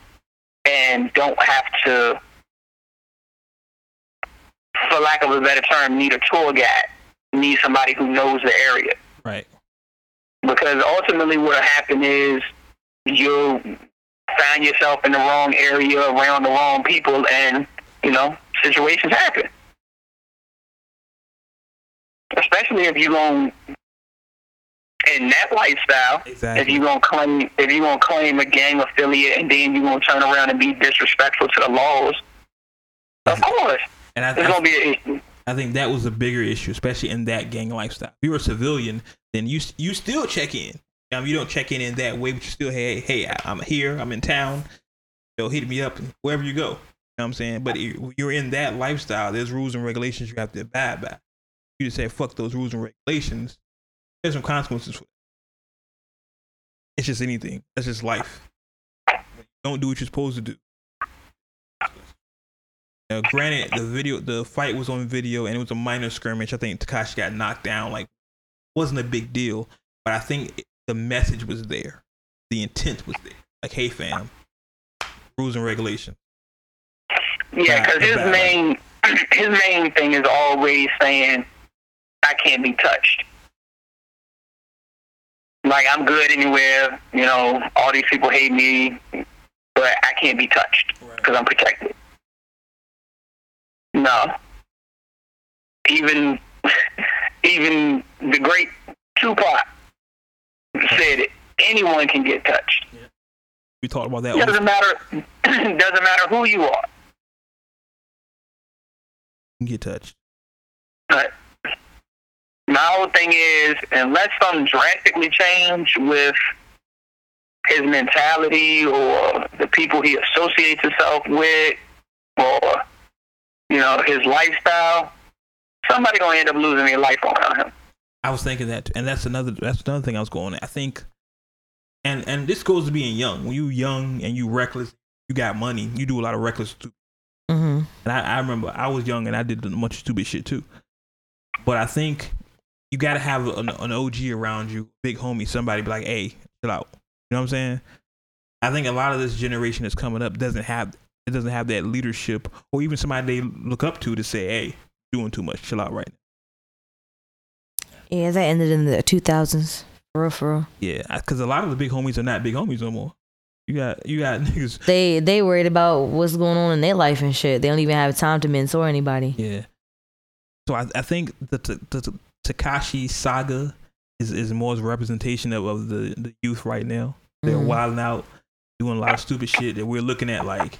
and don't have to, for lack of a better term, need a tour guide, need somebody who knows the area. Right. Because ultimately, what will happen is you'll find yourself in the wrong area around the wrong people, and you know situations happen. Especially if you're going in that lifestyle. Exactly. If you gonna claim if you gonna claim a gang affiliate and then you gonna turn around and be disrespectful to the laws, of course, And I, there's I, gonna be an issue. I think that was a bigger issue, especially in that gang lifestyle. If you're a civilian, then you you still check in. Um, you don't check in in that way, but you still hey hey I'm here, I'm in town. You know, hit me up wherever you go. You know what I'm saying? But you're in that lifestyle. There's rules and regulations you have to abide by. You just say fuck those rules and regulations. There's some consequences for it. It's just anything. That's just life. Don't do what you're supposed to do. Now, granted, the video, the fight was on video, and it was a minor skirmish. I think Tekashi got knocked down. Like, wasn't a big deal, but I think the message was there. The intent was there. Like, hey, fam, rules and regulations. Yeah, because his main his main thing is always saying, "I can't be touched." Like I'm good anywhere, you know. All these people hate me, but I can't be touched because I'm protected. No. Even even the great Tupac said it. Anyone can get touched. We talked about that. It doesn't matter. doesn't matter who you are. get touched. But my whole thing is, unless something drastically change with his mentality or the people he associates himself with or you know his lifestyle, somebody gonna end up losing their life around him. I was thinking that, and that's another that's another thing I was going. At. I think, and and this goes to being young. When you young and you reckless, you got money, you do a lot of reckless. Stupid. hmm And I, I remember I was young and I did a bunch of stupid shit too. But I think you got to have an, an OG around you, big homie, somebody be like, "Hey, chill out." You know what I'm saying? I think a lot of this generation that's coming up doesn't have it doesn't have that leadership or even somebody they look up to to say, "Hey, doing too much, chill out right now." Yeah, that ended in the 2000s. For real, for real. Yeah, because a lot of the big homies are not big homies no more. You got you got niggas. They they worried about what's going on in their life and shit. They don't even have time to mentor anybody. Yeah. So I I think the the, the Tekashi saga is is more a representation of, of the the youth right now. They're Mhm. wilding out, doing a lot of stupid shit that we're looking at like,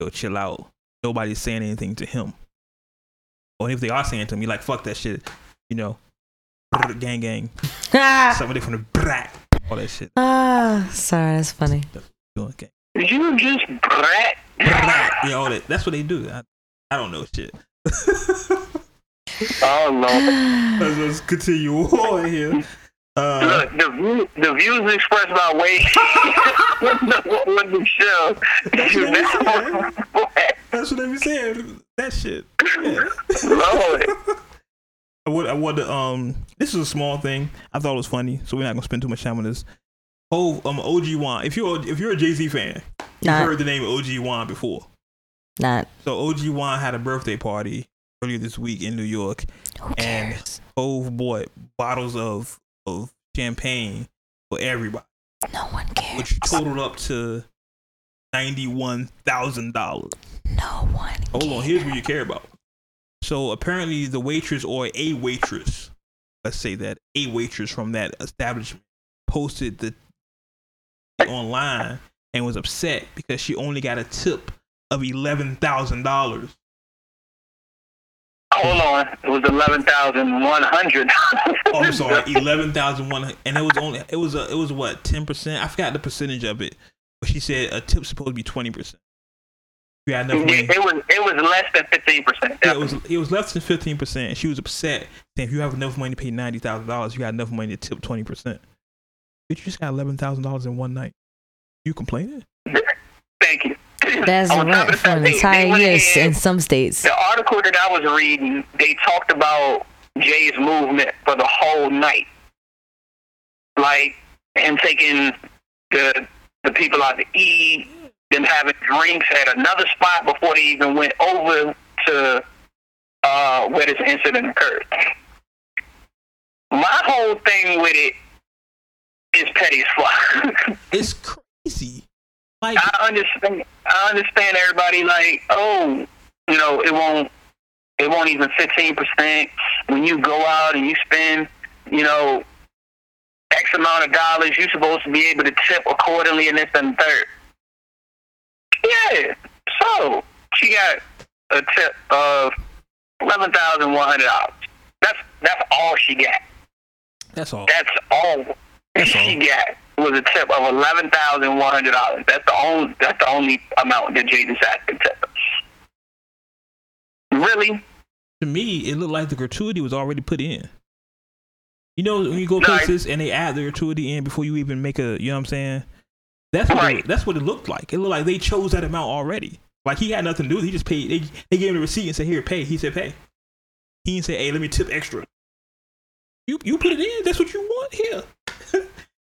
yo, chill out. Nobody's saying anything to him. Or if they are saying to me, like, fuck that shit, you know, gang gang, somebody from the brat, all that shit. ah, sorry, that's funny. Doing gang. Did you just brat? Brat, yeah, all that. That's what they do. I, I don't know shit. Oh Lord. Let's, let's continue on here. Uh, Look, the, view, the views expressed by Wade on the show. that's what they be saying. That shit. Yeah. Lord. I would. I would. Um. This is a small thing. I thought it was funny, so we're not gonna spend too much time on this. Oh, um, OG Juan. If you're if you're a Jay Z fan, you've Not- heard the name OG Juan before. Not So OG Juan had a birthday party earlier this week in New York, and cares? Hove bought bottles of of champagne for everybody, No one cares. which totaled up to ninety one thousand dollars. no one. Hold on, here's what you care about. So apparently, the waitress or a waitress, let's say that a waitress from that establishment posted the online and was upset because she only got a tip of eleven thousand dollars. Hold on. It was eleven thousand one hundred. Oh, I'm sorry, eleven thousand one, and it was only it was a it was what ten percent. I forgot the percentage of it, but she said a tip's supposed to be twenty percent. You had enough money. It was it was less than fifteen percent. Yeah, it was it was less than fifteen percent. She was upset saying if you have enough money to pay ninety thousand dollars, you got enough money to tip twenty percent. Bitch, you just got eleven thousand dollars in one night. You complaining? Thank you. That's On top rent of for an they- they entire went year in some states. The article that I was reading, they talked about Jay's movement for the whole night, like him taking the the people out to eat, them having drinks at another spot before they even went over to uh, where this incident occurred. My whole thing with it is petty as fuck. It's crazy. Like I understand. I understand everybody like, oh, you know, it won't, it won't even fifteen percent when you go out and you spend, you know, X amount of dollars. You're supposed to be able to tip accordingly, and this and third. Yeah. So she got a tip of eleven thousand one hundred dollars. That's that's all she got. that's all. That's all That's she all. got was a tip of eleven thousand one hundred dollars. That's the only that's the only amount that Jay decided could tip. Really? To me, it looked like the gratuity was already put in. You know, when you go No, places and they add the gratuity in before you even make a, you know what I'm saying? That's what Right. it, that's what it looked like. It looked like they chose that amount already. Like he had nothing to do. With it. He just paid. They, they gave him the receipt and said, "Here, pay." He said, "Pay." He didn't say, "Hey, let me tip extra." You you put it in. That's what you want here.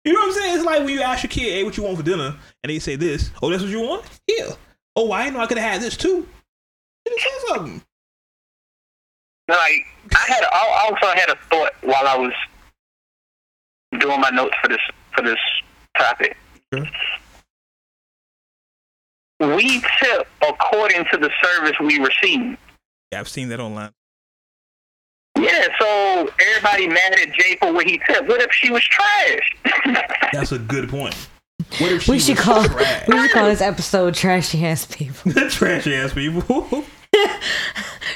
You know what I'm saying? It's like when you ask your kid, "Hey, what you want for dinner?" and they say this. Oh, that's what you want? Yeah. Oh, I didn't know I could have had this too. You something. Like I had I also had a thought while I was doing my notes for this for this topic. We tip according to the service we receive. Yeah, I've seen that online. Yeah, so everybody mad at Jay for what he said. What if she was trash? That's a good point. What if she We should was call trash? we should call this episode "Trashy Ass People." trashy ass people?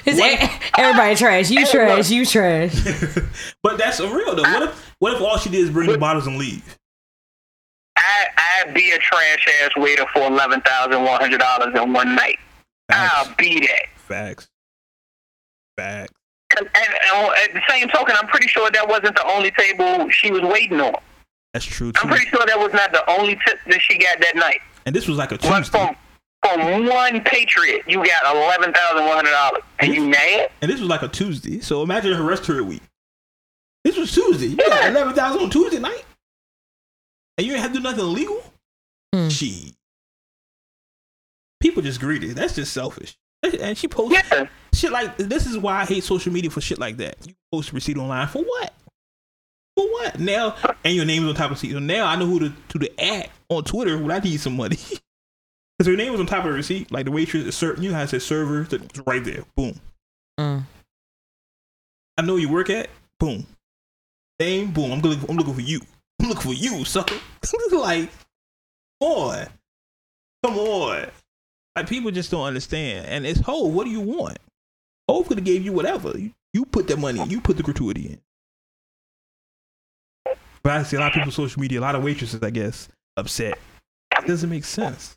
It's e- everybody trash. You trash. You trash. but that's a real though. What if what if all she did is bring the bottles and leave? I I that be a trash ass waiter for eleven thousand one hundred dollars in one night. I'll Facts. be that. Facts. Facts. And, and, and at the same token, I'm pretty sure that wasn't the only table she was waiting on. That's true I'm pretty sure that was not the only tip that she got that night. And this was like a But Tuesday. from from one Patriot, you got eleven thousand one hundred dollars, and you mad? And this was like a Tuesday. So imagine her rest of her week. This was Tuesday. You got eleven thousand on Tuesday night, and you ain't have to do nothing illegal. Hmm. She. People just greedy. That's just selfish. And she posts Yeah. shit like this. Is why I hate social media for shit like that. You post a receipt online for what? For what? Now and your name is on top of the receipt. So now I know who to to the add on Twitter when I need some money. Because her name was on top of the receipt, like the waitress, is ser- you know how it says server, it's right there. Boom. Mm. I know you work at. Boom. Name. Boom. I'm looking. I'm looking for you. I'm looking for you, sucker. like, come on, come on. Like people just don't understand. And it's Ho. What do you want? Ho could have gave you whatever. You, you put that money. You put the gratuity in. But I see a lot of people on social media. A lot of waitresses, I guess, upset. It doesn't make sense.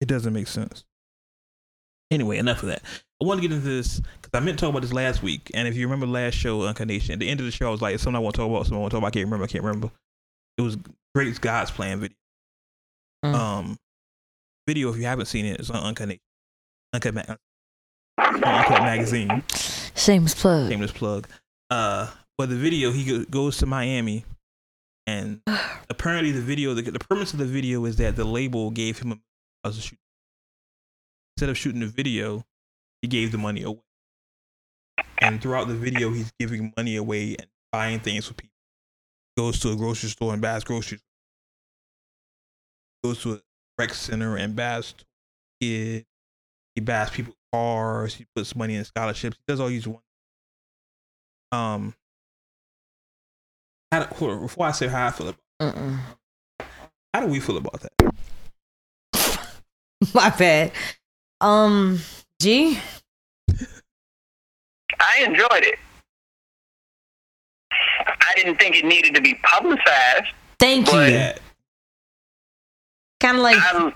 It doesn't make sense. Anyway, enough of that. I want to get into this because I meant to talk about this last week. And if you remember last show, Uncarnation, at the end of the show, I was like, it's something I want to talk about, something I want to talk about. I can't remember. I can't remember. It was Drake God's Plan video. Mm. Um, video, if you haven't seen it, it's on Uncarnation. Uncut, Ma- Uncut Magazine. Shameless plug. Shameless plug. Uh, but the video, he goes to Miami, and apparently the video, the, the premise of the video is that the label gave him a shoot. Instead of shooting the video, he gave the money away. And throughout the video, he's giving money away and buying things for people. Goes to a grocery store and buys groceries. Goes to a rec center and buys kids. He buys people cars. He puts money in scholarships. He does all these one. Um. How do, hold on, before I say how I feel about, Mm-mm. how do we feel about that? My bad. Um, G. I enjoyed it. I didn't think it needed to be publicized. Thank you. Kind of like I,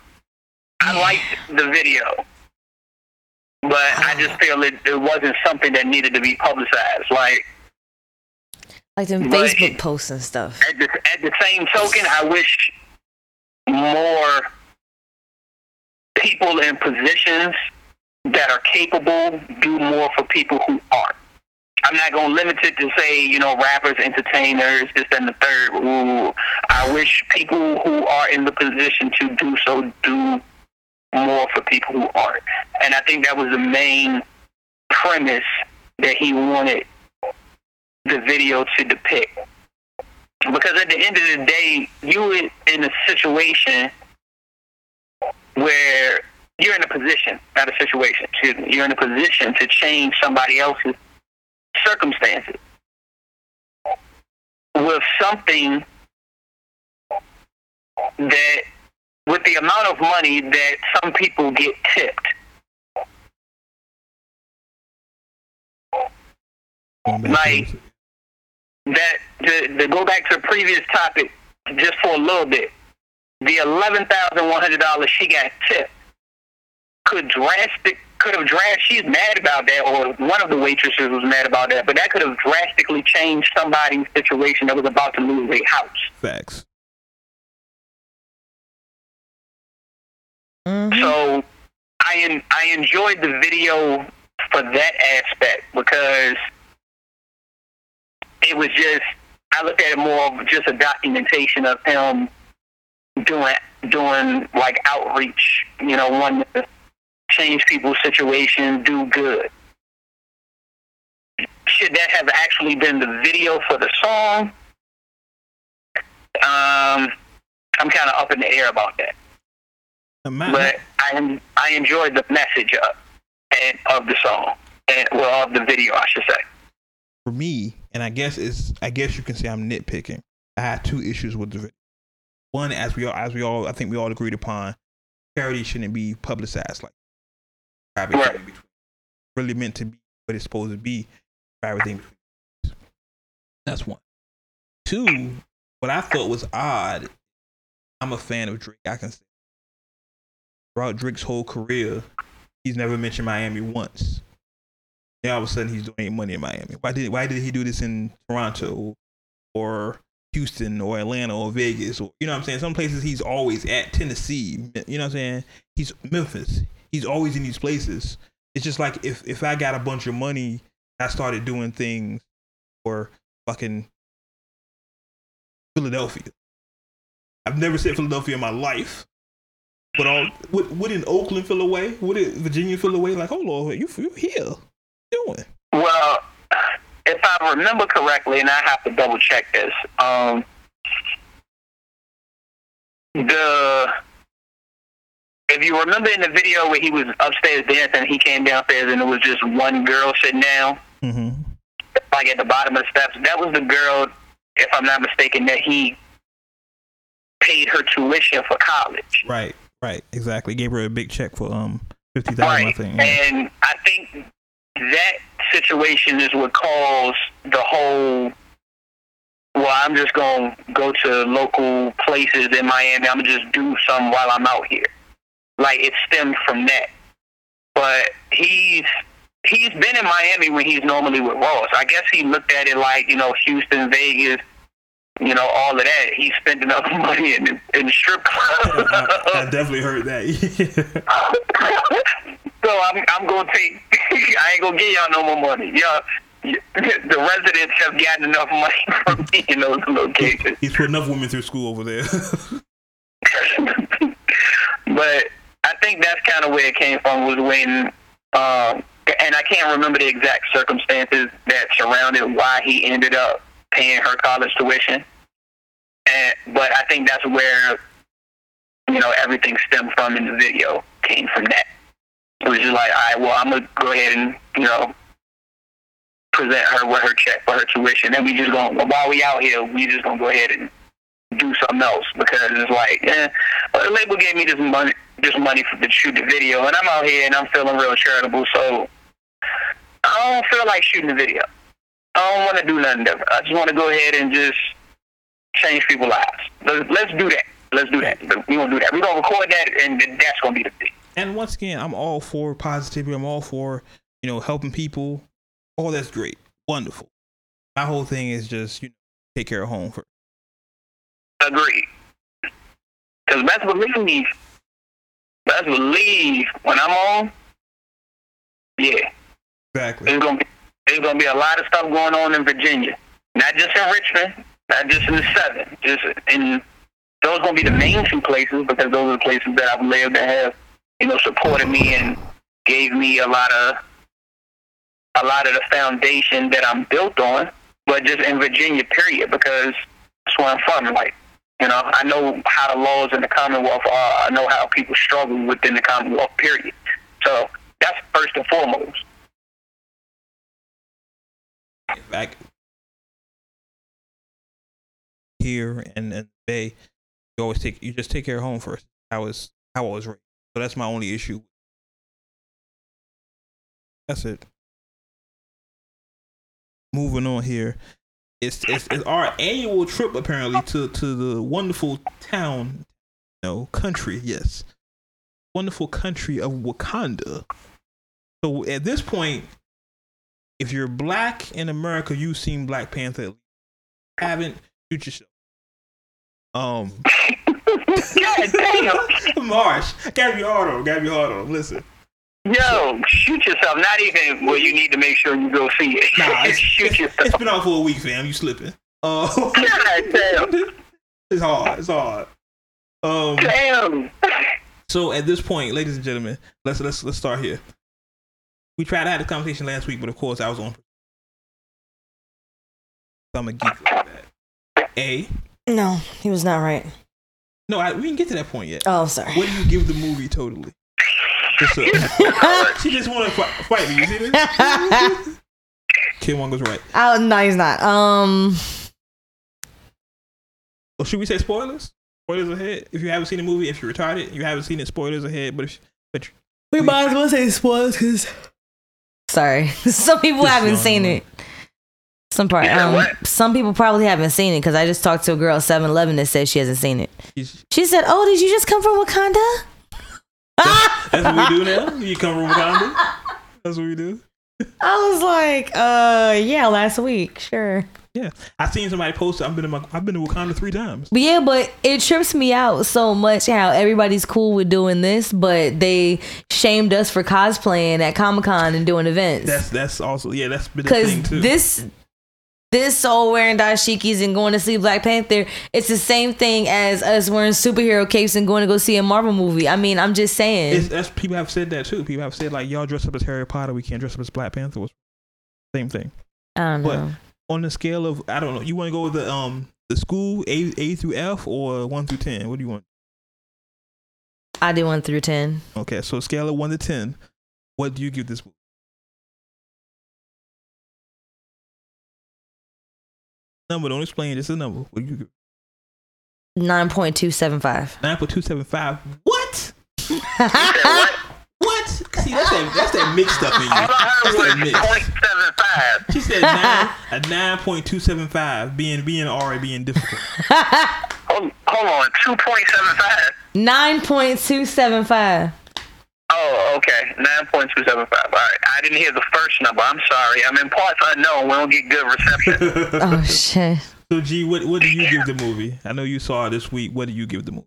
I liked the video, but I just oh. feel it, it wasn't something that needed to be publicized. Like like them Facebook posts and stuff. at the at the same token, I wish more people in positions that are capable do more for people who aren't. I'm not going to limit it to say, you know, rappers, entertainers, this and the third. Ooh, I wish people who are in the position to do so do more for people who aren't. And I think that was the main premise that he wanted the video to depict. Because at the end of the day, you in- in a situation where you're in a position, not a situation, excuse me, you're in a position to change somebody else's circumstances. With something that, with the amount of money that some people get tipped. Like- to- that to, to go back to the previous topic just for a little bit, the eleven thousand one hundred dollars she got tipped could drastic could have drastic. She's mad about that, or one of the waitresses was mad about that, but that could have drastically changed somebody's situation that was about to lose their house. facts. Mhm. So I en- I enjoyed the video for that aspect because it was just I looked at it more of just a documentation of him doing doing like outreach, you know, wanting to change people's situation, do good. Should that have actually been the video for the song? Um, I'm kind of up in the air about that but I I enjoyed the message of and of the song and well of the video I should say. for me, and I guess it's I guess you can say I'm nitpicking. I had two issues with the video. One, as we all as we all I think we all agreed upon, charity shouldn't be publicized like private Right. thing between really meant to be what it's supposed to be, private thing between. That's one. Two, what I thought was odd, I'm a fan of Drake. I can say throughout Drake's whole career, he's never mentioned Miami once. Now all of a sudden he's donating money in Miami. Why did why did he do this in Toronto or Houston or Atlanta or Vegas or you know what I'm saying? Some places he's always at Tennessee. You know what I'm saying? He's Memphis. He's always in these places. It's just like if if I got a bunch of money, I started doing things for fucking Philadelphia. I've never said Philadelphia in my life. But all would wouldn't Oakland feel away? Wouldn't Virginia feel away? Like, oh Lord, you you here? What you doing? Well, if I remember correctly, and I have to double check this, um, the if you remember in the video where he was upstairs dancing, he came downstairs and it was just one girl sitting down, Mm-hmm. like at the bottom of the steps. That was the girl, if I'm not mistaken, that he paid her tuition for college. Right, right, exactly. Gave her a big check for um fifty thousand, I think. Yeah. And I think that situation is what caused the whole. Well, I'm just gonna go to local places in Miami. I'm gonna just do something while I'm out here. Like it stemmed from that. But he's he's been in Miami when he's normally with Ross. I guess he looked at it like you know Houston, Vegas, you know all of that. He spent enough money in the, in the strip club. I, I definitely heard that. so I'm I'm gonna take. I ain't gonna give y'all no more money. Y'all, the residents have gotten enough money from me in those locations. He's put enough women through school over there. but I think that's kind of where it came from. Was when, um, and I can't remember the exact circumstances that surrounded why he ended up paying her college tuition. And but I think that's where you know everything stemmed from in the video came from that. It was just like, all right, well, I'm gonna go ahead and you know present her with her check for her tuition, and we just gonna while we out here, we just gonna go ahead and do something else because it's like, eh, well, the label gave me this money, this money for, to shoot the video, and I'm out here and I'm feeling real charitable, so I don't feel like shooting the video. I don't want to do nothing different. I just want to go ahead and just change people's lives. Let's, let's do that. Let's do that. We're gonna do that. We're gonna record that, and that's gonna be the thing. and once again, I'm all for positivity. I'm all for you know helping people. All that's great, wonderful. My whole thing is just you know take care of home first. Agreed. Because best believe, me, best believe when I'm on, yeah, Exactly. there's gonna be there's gonna be a lot of stuff going on in Virginia, not just in Richmond, not just in the seven, just in those gonna be the main two places because those are the places that I've lived that have you know supported me and gave me a lot of a lot of the foundation that I'm built on, but just in Virginia, period, because that's where I'm from. Like, you know, I know how the laws in the Commonwealth are. I know how people struggle within the Commonwealth, period. So that's first and foremost. back here and and Bay, you always take you just take care of home first. I was how I was raised, so that's my only issue. That's it. Moving on here, it's it's, it's our annual trip apparently to to the wonderful town, no country, yes, wonderful country of Wakanda. So at this point, if you're black in America, you've seen Black Panther. At least. Haven't shoot yourself. Um, God damn. Marsh, gotta be hard on. him, Gotta be hard on. him. Listen, Yo, shoot yourself. Not even where you need to make sure you go see it. nah, it's, shoot it's, yourself. it's been out for a week, fam. You slipping? Uh, God damn. it's hard. It's hard. Um, Damn. so at this point, ladies and gentlemen, let's let's let's start here. We tried to have this conversation last week, but of course I was on. I'm a geek like that. A, No, he was not right. no, I, we didn't get to that point yet. Oh, sorry. What do you give the movie totally? Just a- she just want to fight, fight me. You see this? Killmonger's right. oh no, he's not. Um, Well, should we say spoilers? Spoilers ahead. If you haven't seen the movie, if you're retarded, you haven't seen it. Spoilers ahead. But if but we might as well say spoilers because. Sorry, some people Just haven't seen yawn. it. Some part, You um, some people probably haven't seen it because I just talked to a girl at 7-Eleven that said she hasn't seen it. She's- She said, "Oh, did you just come from Wakanda?" That's what we do now. You come from Wakanda. That's what we do. I was like, "Uh, yeah, last week, sure." Yeah, I seen somebody post. I've been in my, I've been to Wakanda three times. But yeah, but it trips me out so much how everybody's cool with doing this, but they shamed us for cosplaying at Comic Con and doing events. That's that's also yeah. That's been a because thing too. this this all wearing dashikis and going to see Black Panther, it's the same thing as us wearing superhero capes and going to go see a Marvel movie. I mean, I'm just saying. It's, that's people have said that too. People have said like y'all dress up as Harry Potter, we can't dress up as Black Panther. Same thing. I don't But know. on the scale of I don't know, you want to go with the um the school A A through F or one through ten? What do you want? I do one through ten. Okay, so scale of one to ten, what do you give this movie? Number, don't explain. Just a number. What you? Nine point two seven five. Nine point two seven five. What? What? What? See, that's that that's that mixed stuff in you. All I That's heard that was mix. point seven five. She said nine, a nine point two seven five. Being being already being difficult. Hold, hold on, two point seven five. Nine point two seven five. Oh, okay, nine point two seven five. All right, I didn't hear the first number. I'm sorry. I'm in parts unknown. We don't get good reception. Oh shit. So G, what what do you give the movie? I know you saw it this week. What do you give the movie?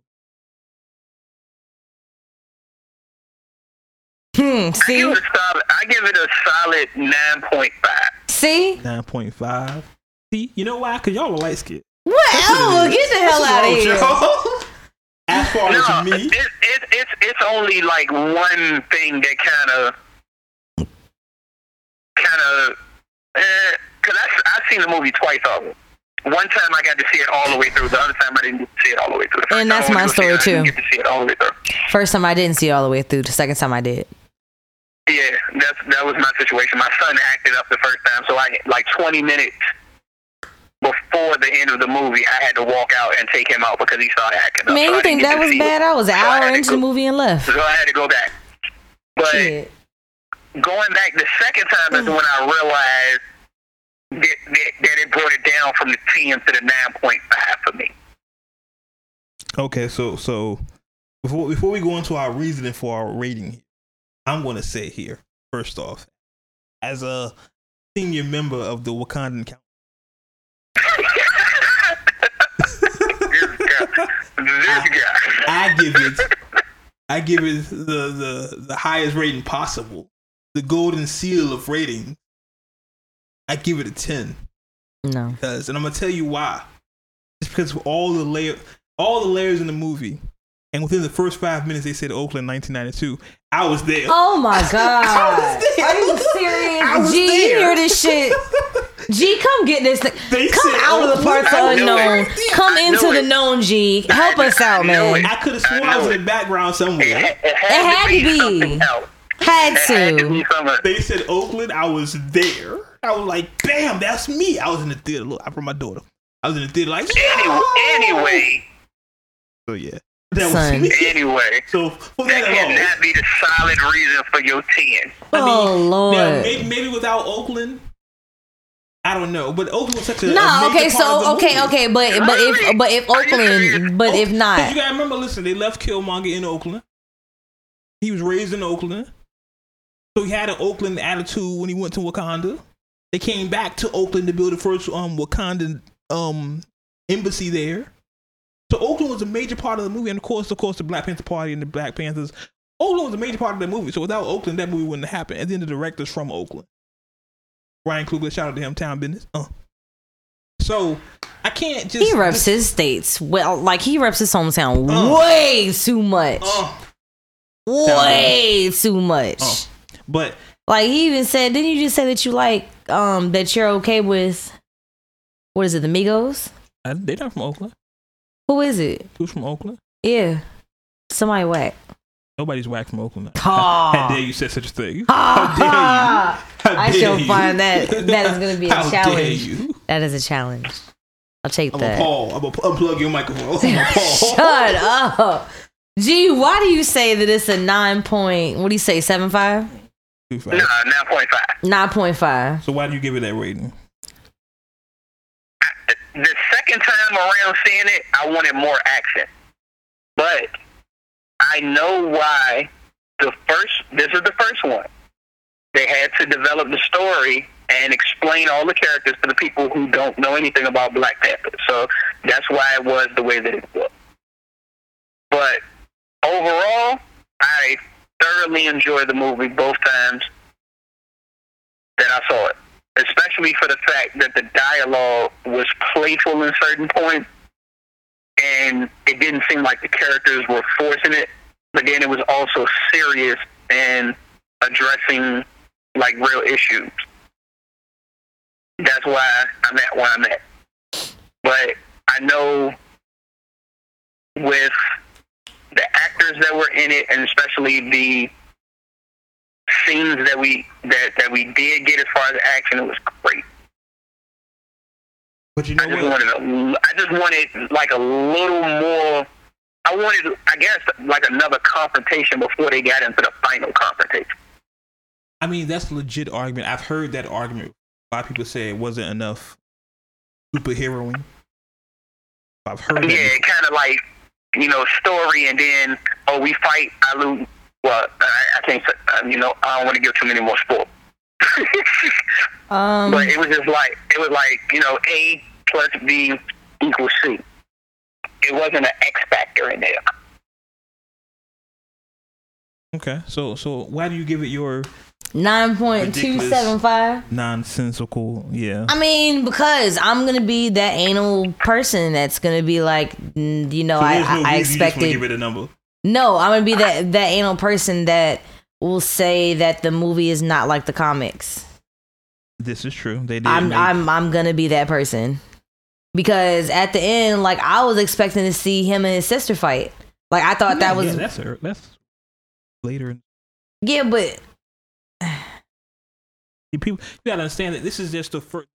Hmm. see? I give See, it a solid. I give it a solid nine point five. see. Nine point five. See, you know why? Cause y'all are light skinned. What? Oh, get the hell out of here. As far No, as me, it, it, it's it's only like one thing that kind of, kind of, eh, cause I I've seen the movie twice already. One time I got to see it all the way through. The other time I didn't get to see it all the way through. The And that's my went to go see it, story, too. To see it all the way through. First time I didn't see it all the way through. The second time I did. Yeah, that's that was my situation. My son acted up the first time, so I like 20 minutes before the end of the movie, I had to walk out and take him out because he started acting up. Man, So you didn't think that was bad? it. I was an So hour had to into the movie and left. So I had to go back. But Shit. going back the second time is mm. when I realized that, that, that it brought it down from the 10 to the 9.5 for me. okay. So so before before we go into our reasoning for our rating, I'm going to say here first off, as a senior member of the Wakandan Council. this guy. This guy. I give it I give it the, the the highest rating possible. The golden seal of rating. I give it a 10 No. because and I'm going to tell you why. It's because of all the layer all the layers in the movie. And within the first 5 minutes they said Oakland 1992. I was there. Oh my god. there. Are you serious? I was serious? G, you there. hear this shit? G, come get this thing. They Come said out of the Oakland. parts I unknown. Come into the known, G. Help us out, man. it. I could have sworn I I was in the background It, somewhere. had- it had, It had to to be be. Had It had to to. be. They said Oakland. I was there. I was like, "Bam, that's me." I was in the theater. Look, I brought my daughter. I was in the theater like, Anyway, "Yo!" anyway, So yeah, that Son. was me. anyway. So for That that alone, cannot be the solid reason for your 10. I mean, Oh now, lord. maybe, maybe without Oakland, I don't know. But Oakland was such a a No, major okay, part of so the okay, movie. okay, but but if but if Are you serious? Oakland, but if Because not, you gotta remember, listen, they left Killmonger in Oakland. He was raised in Oakland, so he had an Oakland attitude when he went to Wakanda. They came back to Oakland to build the first um Wakandan um embassy there. So Oakland was a major part of the movie, and of course, of course, the Black Panther Party and the Black Panthers. Oakland was a major part of that movie. So without Oakland, that movie wouldn't have happened. And then the director's from Oakland. Ryan Coogler, shout out to him, Town Business. Uh. So I can't just he reps his states well, like he reps his hometown Uh. way too much, Uh, way too much. Uh. but Like he even said, didn't you just say that you like um that you're okay with what is it, the Migos? I, they're not from Oakland. Who is it? Who's from Oakland? Yeah, somebody whack. Nobody's whack from Oakland. Ah. How dare you say such a thing? How dare you? How I dare shall you? find that- that is gonna be a How challenge. Dare you? That is a challenge. I'll take I'm that. a Paul. I'm gonna unplug your microphone. I'm Paul. Shut up. Gee, why do you say that it's a nine point? What do you say? Seven five? Nah, 9.5. Nine point five. So why do you give it that rating? the second time around seeing it, I wanted more action. But I know why the first this is the first one. They had to develop the story and explain all the characters to the people who don't know anything about Black Panther. So that's why it was the way that it was. But overall, I thoroughly enjoyed the movie both times that I saw it. Especially for the fact that the dialogue was playful in certain points and it didn't seem like the characters were forcing it, but then it was also serious and addressing like real issues. That's why I'm at where I'm at. But I know with the actors that were in it, and especially the scenes that we that that we did get as far as action, it was. But you know I just what? wanted, a, I just wanted like a little more. I wanted, I guess, like another confrontation before they got into the final confrontation. I mean, that's a legit argument. I've heard that argument. A lot of people say it wasn't enough superheroing. I've heard. Yeah, before. kind of like you know story, and then oh we fight, I lose. Well, I, I can't. say- uh, You know, I don't want to give too many more spoilers. Um, but it was just like it was like you know A plus B equals C. It wasn't an X factor in there. Okay, so so why do you give it your nine point two seven five. nonsensical? Yeah. I mean, because I'm gonna be that anal person that's gonna be like, you know, So I, no I, I reason you just expected. give it a number. No, I'm gonna be that that anal person that will say that the movie is not like the comics. This is true. They did. I'm make- I'm I'm gonna be that person because at the end, like I was expecting to see him and his sister fight. Like I thought that Yeah, was that's a, that's later. yeah, but people, you gotta understand that this is just the first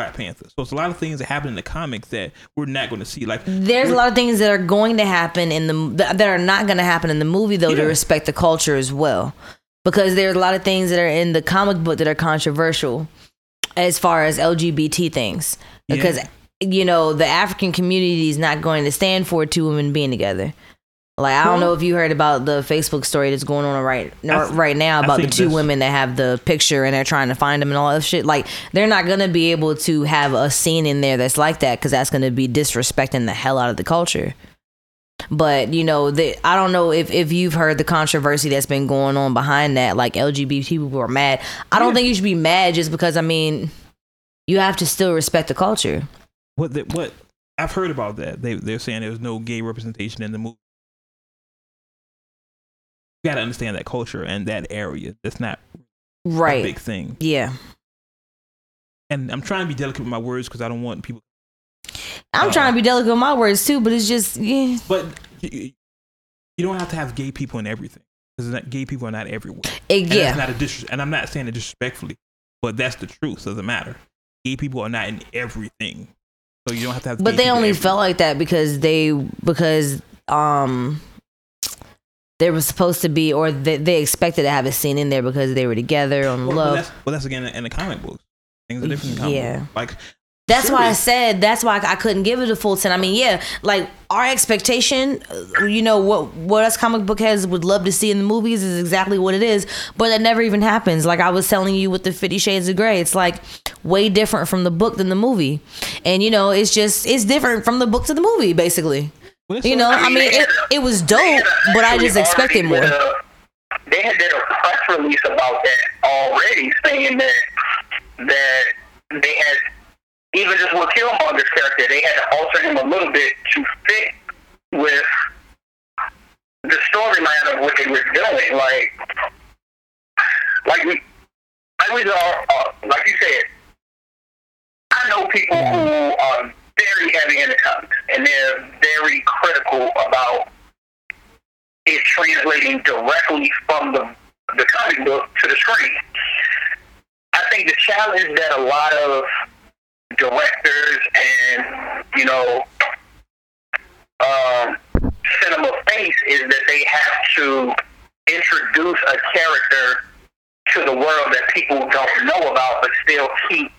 Black Panther. So it's a lot of things that happen in the comics that we're not going to see. Like there's a lot of things that are going to happen in the that are not going to happen in the movie though to respect the culture as well because there's a lot of things that are in the comic book that are controversial as far as lgbt things Yeah. because you know the african community is not going to stand for two women being together like i don't know if you heard about the facebook story that's going on right th- right now about the two that's- women that have the picture and they're trying to find them and all that shit. Like they're not gonna be able to have a scene in there that's like that because that's gonna be disrespecting the hell out of the culture. But you know the, i don't know if, if you've heard the controversy that's been going on behind that like lgbt people are mad. I don't think you should be mad just because i mean you have to still respect the culture. What the, what I've heard about that. They they're saying there's no gay representation in the movie. You got to understand that culture and that area. That's not a right big thing. yeah And I'm trying to be delicate with my words because I don't want people. i'm Uh, trying to be delicate with my words too but it's just yeah But you, you don't have to have gay people in everything because gay people are not everywhere. it, And yeah not a dis- and I'm not saying it disrespectfully, but that's the truth of the matter. Gay people are not in everything, so you don't have to have. but they only everywhere. felt like that because they because um they were supposed to be or they, they expected to have a scene in there because they were together on Well, well, love that's, well, that's again in the comic books. Things are different. Yeah. books. like That's why I said that's why I couldn't give it a full ten. I mean, yeah, like our expectation, uh, you know, what what us comic book heads would love to see in the movies is exactly what it is, but that never even happens. Like I was telling you with the Fifty Shades of Grey, it's like way different from the book than the movie, and you know, it's just it's different from the book to the movie, basically. Well, You know, I mean, it, it was dope, but I just expected more. They had did a press release about that already, saying that that they had even just with Killmonger's character, they had to alter him a little bit to fit with the storyline of what they were doing. Like, like we, like we are, uh, like you said, I know people who are very heavy in the comics, and they're very critical about it translating directly from the the comic book to the screen. I think the challenge that a lot of directors and you know um, cinema face is that they have to introduce a character to the world that people don't know about, but still keep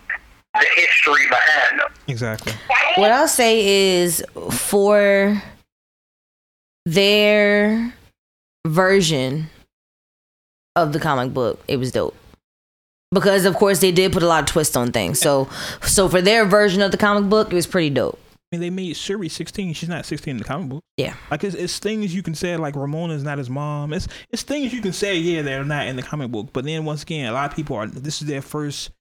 the history behind them. Exactly. What I'll say is for their version of the comic book, it was dope. Because of course they did put a lot of twists on things. So so for their version of the comic book, it was pretty dope. I mean, they made Shuri 16. She's not 16 in the comic book. Yeah. Like it's, it's things you can say like Ramonda's not his mom. It's it's things you can say yeah they're not in the comic book. But then once again, a lot of people are this is their first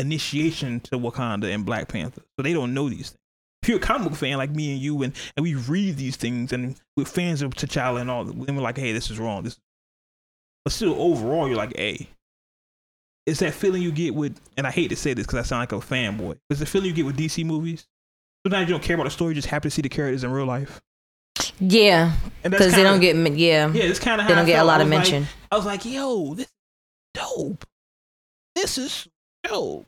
initiation to Wakanda and Black Panther, so they don't know these things. If you're a comic book fan like me and you, and, and we read these things, and we're fans of T'Challa and all, then we're like, hey, this is wrong. This, but still, overall, you're like, hey, it's that feeling you get with, and I hate to say this because I sound like a fanboy. It's the feeling you get with DC movies. Sometimes you don't care about the story, you just happy to see the characters in real life. Yeah. Because they don't get yeah. Yeah, it's kind of They don't get a lot of mention. I was like, yo, this is dope. This is dope.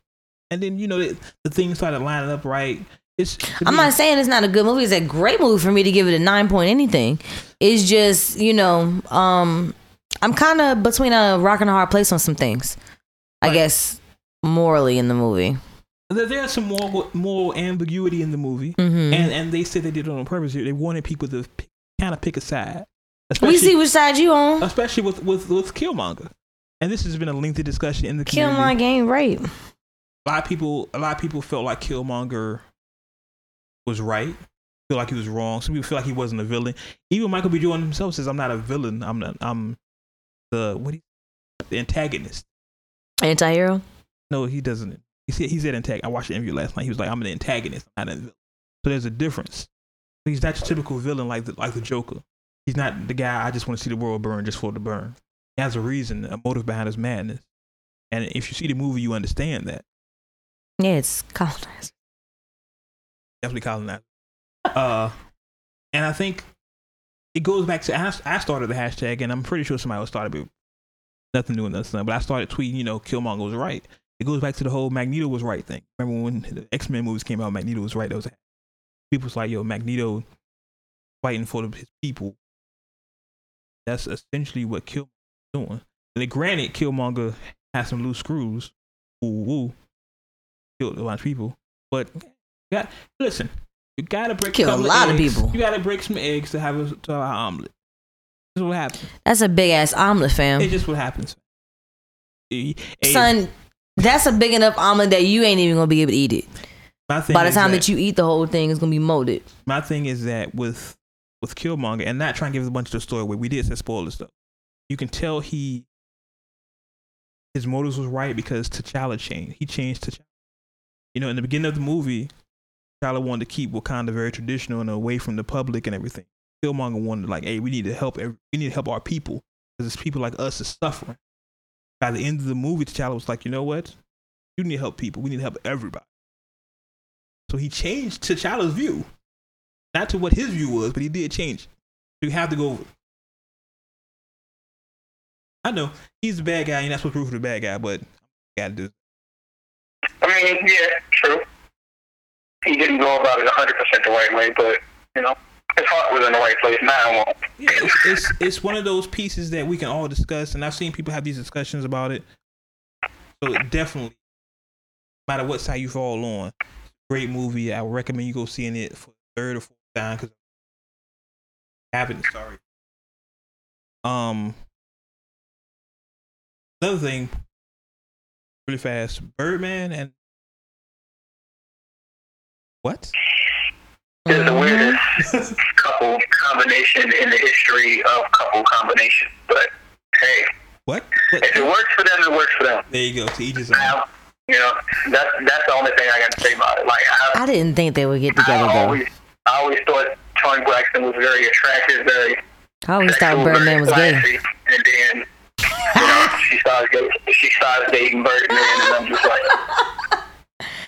And then you know the, the things started lining up right. It's I'm not saying it's not a good movie. It's a great movie for me to give it a nine point anything. It's just, you know, um, I'm kind of between a rock and a hard place on some things. I Right. guess morally in the movie. there- there's some moral, moral ambiguity in the movie, hmm and and they said they did it on purpose. They wanted people to kind of pick a side, we see which side you on. especially with with with Killmonger. And this has been a lengthy discussion in the Kill community. my game right. A lot of people a lot of people felt like Killmonger was right. Feel like he was wrong. Some people feel like he wasn't a villain. Even Michael B. Jordan himself says, "I'm not a villain. I'm not. I'm the what? the antagonist." Anti hero. No, he doesn't. He said he's an antagonist. I watched the interview last night. He was like, "I'm an antagonist. I'm not a villain." So there's a difference. He's not your typical villain like the like the Joker. He's not the guy I just want to see the world burn just for the burn. He has a reason, a motive behind his madness. And if you see the movie, you understand that. Yeah, it's colonized. definitely calling that. Uh, and I think it goes back to I, I started the hashtag, and I'm pretty sure somebody else started it. Nothing new in this, but I started tweeting. You know, Killmonger was right. It goes back to the whole Magneto was right thing. Remember when the X Men movies came out? Magneto was right. That was people was like, "Yo, Magneto fighting for his people." That's essentially what Killmonger is doing. And granted, Killmonger has some loose screws. Ooh, woo, killed a lot of people, but got listen. You gotta break Kill a lot of eggs. people. You gotta break some eggs to have a to have an omelet. This is what happens. That's a big ass omelet, fam. It's just what happens. Son, that's a big enough omelet that you ain't even gonna be able to eat it. my thing By the time that you eat the whole thing, it's gonna be molded. my thing is that with with Killmonger and not trying to give a bunch of the story away, we did say spoilers stuff. You can tell he his motives was right because T'Challa changed. He changed T'Challa. You know, in the beginning of the movie, T'Challa wanted to keep Wakanda very traditional and away from the public and everything. Killmonger wanted like, hey, we need to help. Every, we need to help our people because it's people like us is suffering. By the end of the movie, T'Challa was like, you know what? You need to help people. We need to help everybody. So he changed T'Challa's view not to what his view was, but he did change. You have to go. I know he's a bad guy. You're not supposed to root for the bad guy, but got to do. Mean, yeah, true. He didn't go about it 100% the right way, but, you know, his heart was in the right place. Now it. Yeah, it's, it's one of those pieces that we can all discuss, and I've seen people have these discussions about it. So definitely, no matter what side you fall on, great movie. I would recommend you go seeing it for third or fourth time because happened. Sorry. Um. Another thing, really fast. Birdman and what? It's the uh-huh. weirdest couple combination in the history of couple combinations. But, hey, What? if it works for them, it works for them. There you go. To each his own. Now, you know, that's, that's the only thing I got to say about it. Like, I, I didn't think they would get together I though. always, I always thought Toni Braxton was very attractive, very I always thought Birdman very was gay. And then, you know, she started dating, she started dating Birdman, and I'm just like,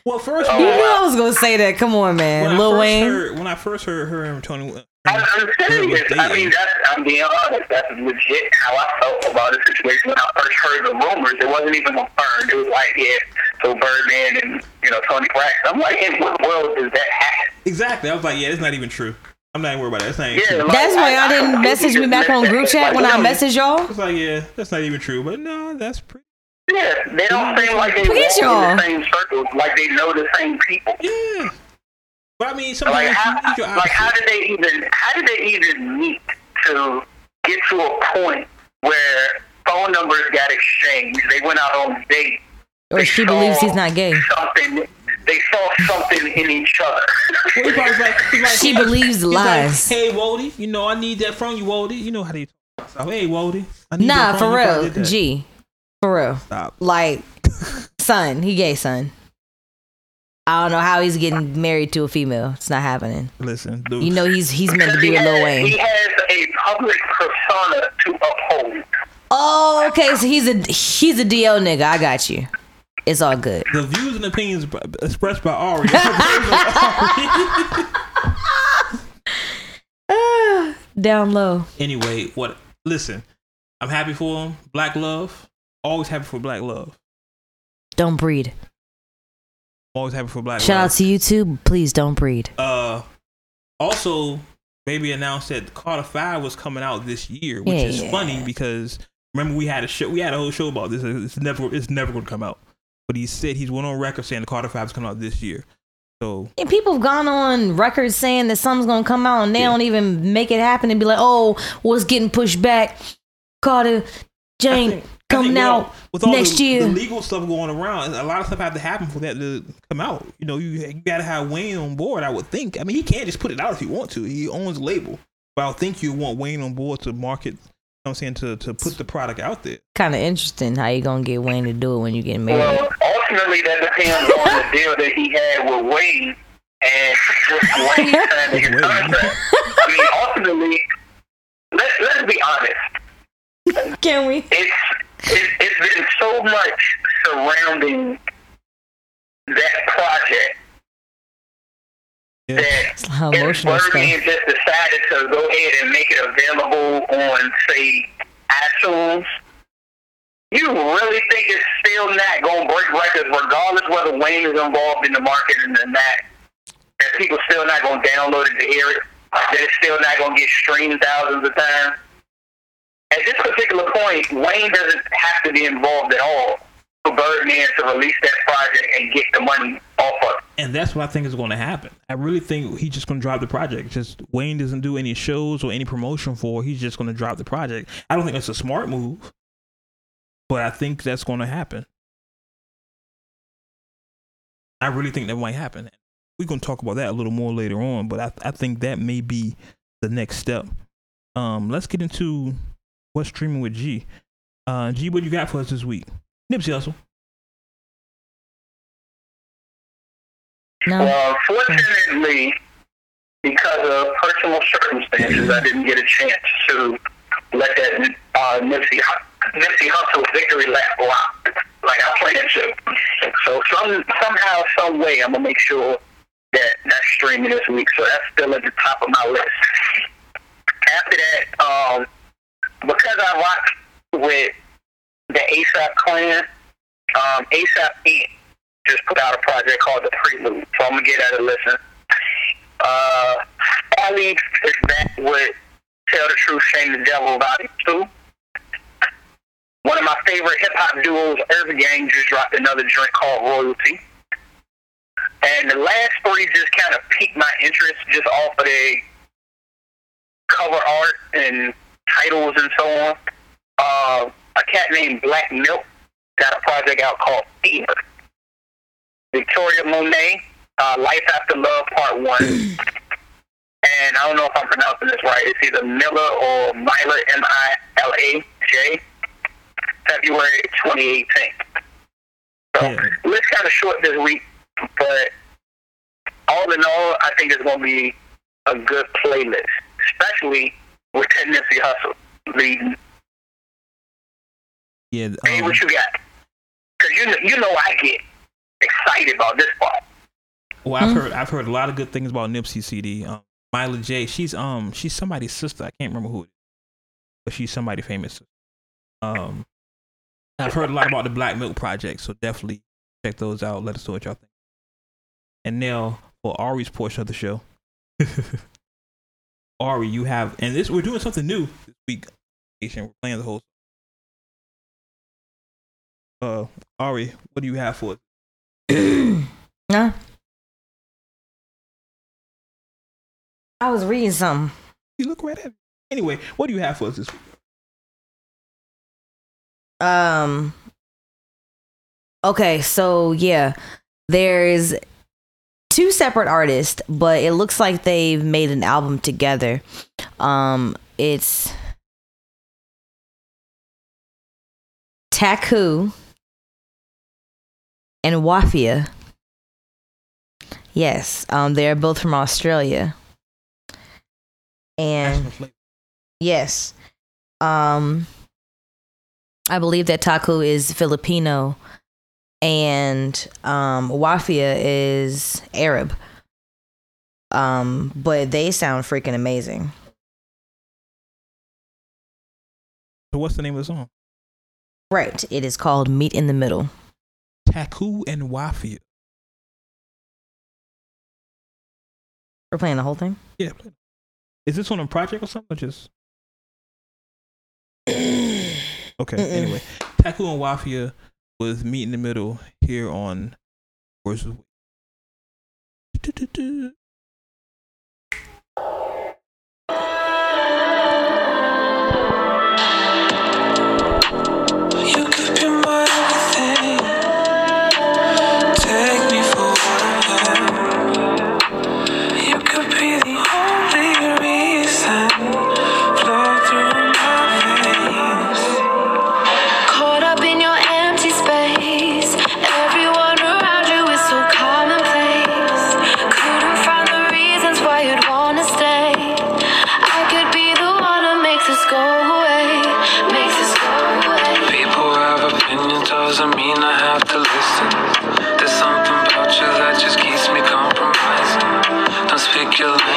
Well, first, Oh, You when knew I was gonna say that. Come on, man. I Lil Wayne. heard, when I first heard her and Toni, uh, I, I'm Bird serious. was I dating. mean, that's, I'm being honest. That's legit how I felt about the situation when I first heard the rumors. It wasn't even confirmed. It was like, yeah, so Birdman and, you know, Toni Braxton. I'm like, in what world does that happen? exactly. I was like, yeah, it's not even true. I'm not even worried about that. That's not even Yeah, true. like, That's why I- y'all didn't completely message me back on group chat Like, when I no, messaged y'all. It's like, yeah, that's not even true. But no, that's pretty. Yeah, they don't mm. seem like they Look walk y'all. in the same circles, like they know the same people. Yeah. But I mean, Like sometimes how, you need your like how did they even how did they even meet to get to a point where phone numbers got exchanged? They went out on dates. Or They she believes he's not gay. Something they saw something in each other. Well, he probably like, he like, She he like- believes he's like, lies. hey, Wody, you know I need that from you, Wody. You know how they talk. So, hey, Wody. I need Nah, for from you. You probably real. did. G. For real. Stop. Like, son, he gay, son. I don't know how he's getting married to a female. It's not happening. Listen, dude. You know he's he's meant to be he, with Lil Wayne. he has a public persona to uphold. Oh, okay. So he's a he's a DL nigga. I got you. It's all good. the views and opinions expressed by Ari. Down low. anyway, what? Listen, I'm happy for him. Black love. Always happy for black love. Don't breed. Always happy for black Shout love. out to YouTube. Please don't breed. uh also baby announced that Carter Five was coming out this year, which is Yeah. funny because remember we had a show we had a whole show about this. It's never it's never gonna come out. But he said he's went on record saying the Carter Five is coming out this year. So And people have gone on record saying that something's gonna come out and they Yeah. don't even make it happen and be like, oh, well, getting pushed back. Carter, Jane coming think with all- out with all next the, year. The legal stuff going around, a lot of stuff had to happen for that to come out. You know, you, you got to have Wayne on board. I would think. I mean, he can't just put it out if he want to. He owns the label, but I would think you want Wayne on board to market. You know what I'm saying to to put the product out there. Kind of interesting how you gonna get Wayne to do it when you get married. Well, ultimately, that depends on the deal that he had with Wayne and just Wayne signing his Wayne. contract. I mean, ultimately, let, let's be honest. Can we? It's, it's it's been so much surrounding that project Yeah. that It's how if emotional stuff. Just decided to go ahead and make it available on, say, iTunes, you really think it's still not going to break records, regardless whether Wayne is involved in the marketing or not? That people still not going to download it to hear it? That it's still not going to get streamed thousands of times? At this particular point, Wayne doesn't have to be involved at all for Birdman to release that project and get the money off of. And that's what I think is going to happen. I really think he's just going to drop the project. Just Wayne doesn't do any shows or any promotion for. He's just going to drop the project. I don't think that's a smart move, but I think that's going to happen. I really think that might happen. We're going to talk about that a little more later on, but I, I think that may be the next step. Um, let's get into what's streaming with G. Uh, G, what you got for us this week? Nipsey Hussle. No. Well, fortunately, because of personal circumstances, I didn't get a chance to let that uh, Nipsey, Nipsey Hussle victory lap rock like I planned to. So some somehow, some way, I'm gonna make sure that that's streaming this week. So that's still at the top of my list. After that, um, because I rock with the ASAP clan, um, ASAP Inc. just put out a project called The Prelude. So I'm gonna get that a listen. Uh, Ali is back with Tell the Truth, Shame the Devil Volume 2. One of my favorite hip hop duos, Urban Gang, just dropped another joint called Royalty. And the last three just kind of piqued my interest just off of the cover art and titles and so on. Uh, a cat named Black Milk got a project out called Fever. Victoria Monet, uh, Life After Love Part 1. and I don't know if I'm pronouncing this right. It's either Miller or Myla, M-I-L-A-J, February 2018. So, Yeah. list kind of short this week, but all in all, I think it's going to be a good playlist, especially with Ted Nipsey Hussle leading. Yeah. Hey, um, what you got? Because you know, you know I get excited about this part. Well, I've heard I've heard a lot of good things about Nipsey CD. Um, Mila J, she's um she's somebody's sister. I can't remember who it is, but she's somebody famous. Um, I've heard a lot about the Black Milk Project, so definitely check those out. Let us know what y'all think. And now for Ari's portion of the show, Ari, you have and this we're doing something new this week. We're playing the whole. Uh, Ari, what do you have for us? Nah. I was reading something. You look right at me. Anyway, what do you have for us this week? Um. Okay, so yeah, there's two separate artists, but it looks like they've made an album together. Um, it's Ta-ku and Wafia. Yes, um, they're both from Australia, and Yes. Um I believe that Ta-ku is Filipino and um Wafia is Arab. Um but they sound freaking amazing. So what's the name of the song? Right. It is called Meet in the Middle. Ta-ku and Wafia. We're playing the whole thing? Yeah. Is this on a project or something? Or just okay. Mm-mm. Anyway, Ta-ku and Wafia was meet in the middle here on Words your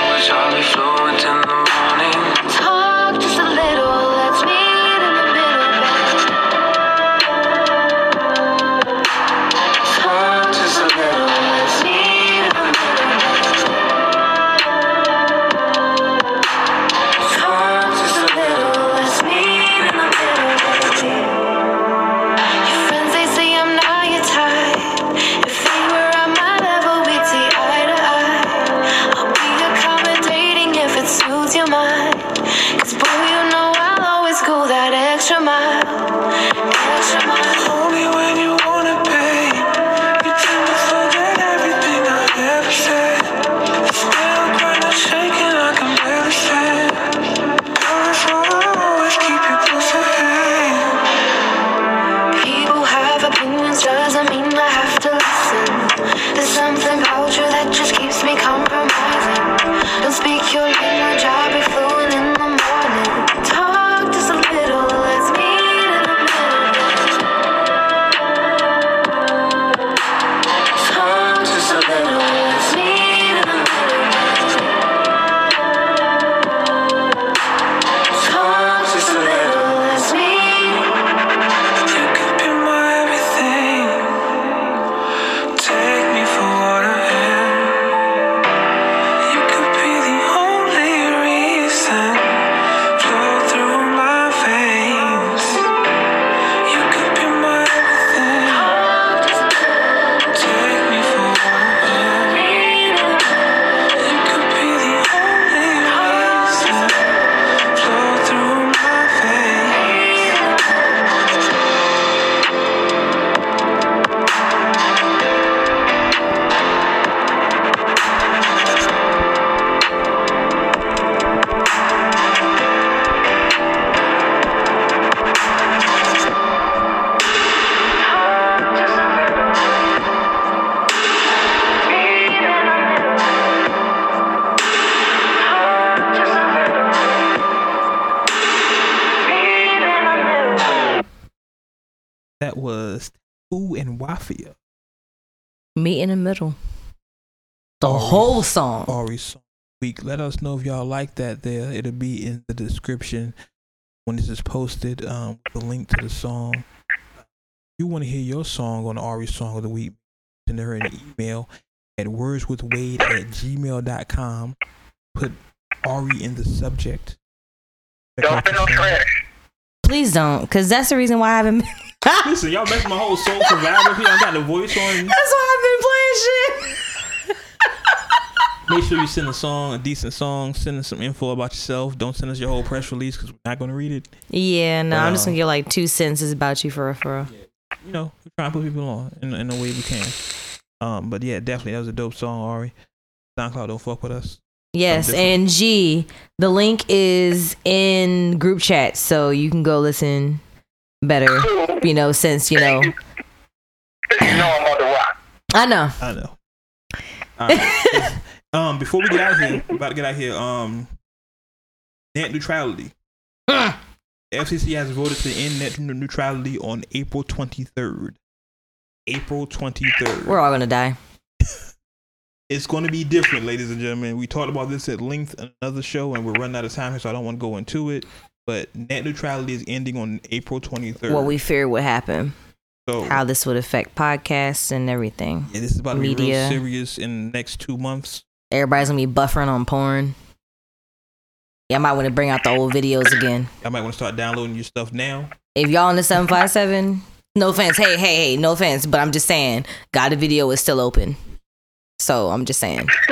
Meet in the Middle. The whole song. Ari song week. Let us know if y'all like that. There, it'll be in the description when this is posted. Um, the link to the song. If you want to hear your song on Ari song of the week? Send her an email at wordswithwade at gmail.com. Put Ari in the subject. Don't spit no trash. Please don't, because that's the reason why I haven't. that's Listen, y'all messed my whole soul survival here. I got the voice on. why I've been playing shit. Make sure you send a song, a decent song. Send us some info about yourself. Don't send us your whole press release because we're not going to read it. Yeah, no, I'm just gonna get like two sentences about you for referral. You know, we're trying to put people on in, in the way we can. Um, but yeah, definitely that was a dope song, Ari. SoundCloud don't fuck with us. Yes, and G, the link is in group chat, so you can go listen better. You know, since you know, You know I'm on the rock. I know. I know. All right. Um, before we get out of here, we about to get out of here. Um, net neutrality. The FCC has voted to end net neutrality on April 23rd. April 23rd. We're all gonna die. it's going to be different, ladies and gentlemen. We talked about this at length in another show, and we're running out of time here, so I don't want to go into it. But net neutrality is ending on April 23rd. What we fear would happen, so how this would affect podcasts and everything. yeah, this is about to be media. real serious in the next two months. Everybody's gonna be buffering on porn. Yeah, I might want to bring out the old videos again. I might want to start downloading your stuff now. If y'all in the seven five seven, no offense. Hey, hey, hey, no offense, but I'm just saying, God, the video is still open. So I'm just saying.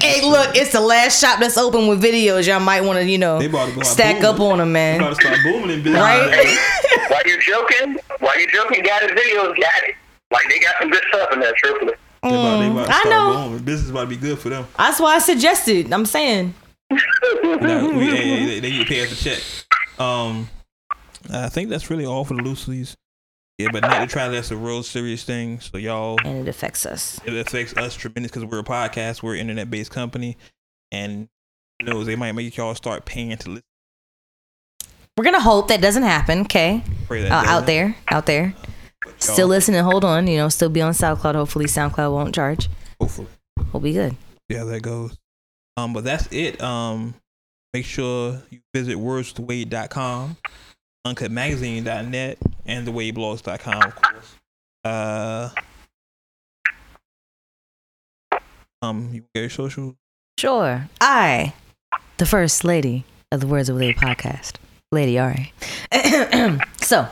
hey, look, it's the last shop that's open with videos. Y'all might want to, you know, They about to go out stack booming. up on them, They about man. to start booming in business. Right? Why you joking? Why you joking? Got his videos, got it. Like they got some good stuff in there, truthfully. They about, they about to Mm, I know. booming. Business is about to be good for them. That's why I suggested. I'm saying. You we, hey, hey, they, to pay us a check. Um, I think that's really all for the looselies. Yeah, but net neutrality that's a real serious thing. So y'all, And it affects us. it affects us tremendous because we're a podcast, we're an internet based company, and who knows they might make y'all start paying to listen. We're gonna hope that doesn't happen. Okay, Pray that uh, out there, out there, Still listening. Hold on, you know, still be on SoundCloud. Hopefully, SoundCloud won't charge. Hopefully. We'll be good. Yeah, that goes. Um, but that's it. Um, make sure you visit wordswithwade.com, uncutmagazine.net, and thewadeblogs.com, of course. Uh, um, you get your social. Sure. I, the first lady of the Words of Lady podcast, Lady Ari. so,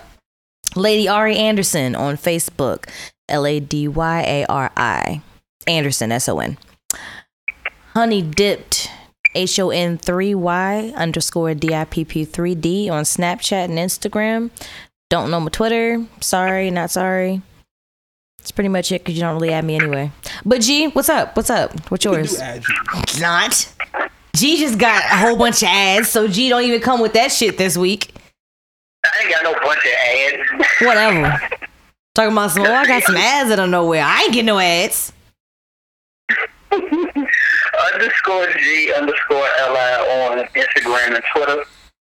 Lady Ari Anderson on Facebook, L A D Y A R I. Anderson, S O N. Honey Dipped, H O N 3 Y underscore D I P P 3 D on Snapchat and Instagram. Don't know my Twitter. Sorry, not sorry. It's pretty much it because you don't really add me anyway. But G, what's up? What's up? What's yours? you. not. G just got a whole bunch of ads, so G don't even come with that shit this week. I ain't got no bunch of ads. Whatever. Talking about some, oh, I got some ads out of nowhere. I ain't getting no ads. underscore G underscore Li on Instagram and Twitter.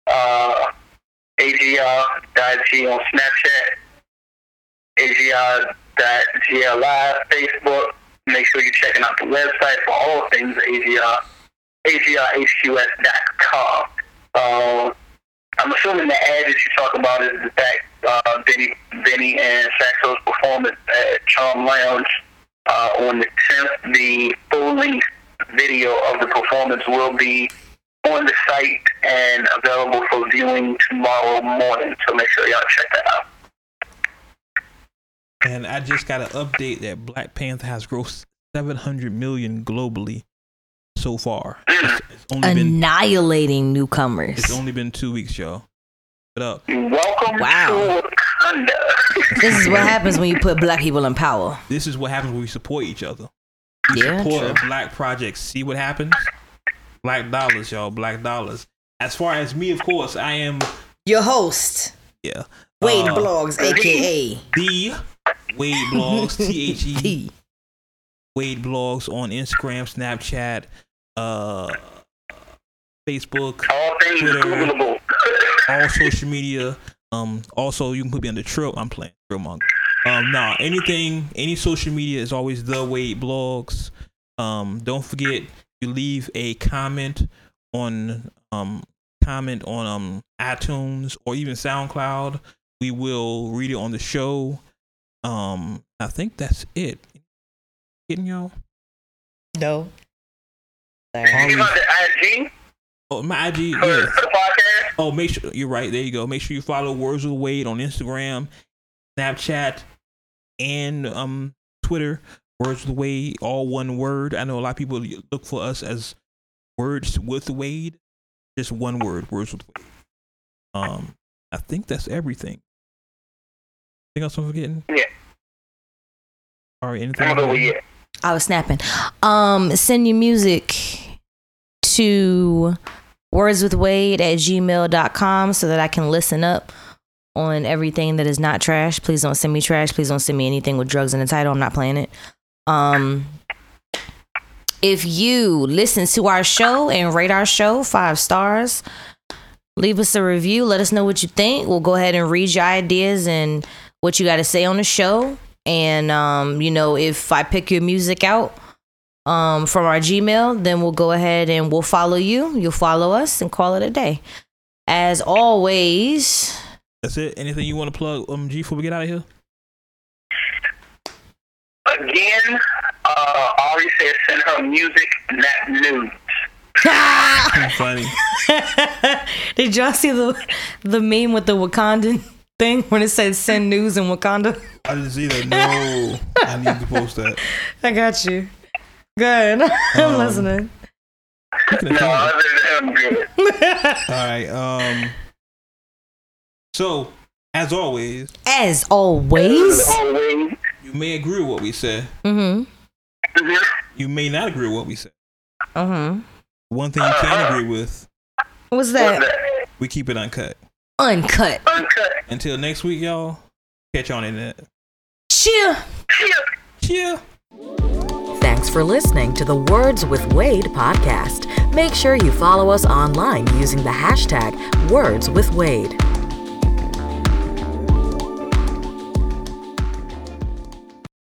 Uh, AGR dot G on Snapchat. AGR dot GLI Facebook. Make sure you're checking out the website for all things AGR. AGRHQS.com. Um, I'm assuming the ad that you talk about is the fact uh, Benny, Benny and Saxo's performance at Charm Lounge uh, on the 10th. The full length video of the performance will be on the site and available for viewing tomorrow morning. So make sure y'all check that out. And I just got an update that Black Panther has grossed 700 million globally so far. It's, it's only been Annihilating newcomers. it's only been two weeks, y'all. But up. Welcome Wow. to Wakanda. This is what happens when you put black people in power. This is what happens when we support each other. We Yeah, support true. a black project. See what happens? Black dollars, y'all. Black dollars. As far as me, of course, I am Your host, yeah. Wade uh, Blogs, aka the Wade Blogs. T H E. Wade Blogs on Instagram, Snapchat, uh, Facebook, All things Twitter. Googleable. all social media. Um, also you can put me on the Trill. I'm playing Trill Monk. Um, nah, anything, any social media is always the Wade Blogs. Um, don't forget you leave a comment on um comment on um iTunes or even SoundCloud. We will read it on the show. Um, I think that's it. Getting y'all. No. You about the IG Oh, my IG. Yeah. for the podcast? Oh, make sure you're right. There you go. Make sure you follow Words with Wade on Instagram, Snapchat, and um Twitter. Words with Wade, all one word. I know a lot of people look for us as Words with Wade, just one word. Words with Wade. Um, I think that's everything. Anything else I'm forgetting? Yeah. All right. Anything? I was snapping. Um, send your music to wordswithwade at gmail.com so that I can listen up on everything that is not trash. Please don't send me trash. Please don't send me anything with drugs in the title. I'm not playing it. Um, if you listen to our show and rate our show five stars, leave us a review. Let us know what you think. We'll go ahead and read your ideas and what you got to say on the show. And um, you know, if I pick your music out um from our Gmail, then we'll go ahead and we'll follow you. You'll follow us and call it a day. As always, That's it. Anything you want to plug, um, G, before we get out of here? Again, uh, Ari said send her music, not nudes. Funny. did y'all see the the meme with the Wakandan thing when it said send news in Wakanda? I didn't see that. No, I need to post that. I got you. Good. I'm Um, listening. No, other than I'm good. All right. Um. So, as always, As always. Always. you may agree with what we said. Mm-hmm. Mhm. You may not agree with what we said. Uh-huh. One thing you can agree with, What's What's that? that? we keep it uncut. Uncut. Uncut. Until next week, y'all. Catch you on the internet. Cheer. Cheers. Cheer. Thanks for listening to the Words with Wade podcast. Make sure you follow us online using the hashtag Words with Wade.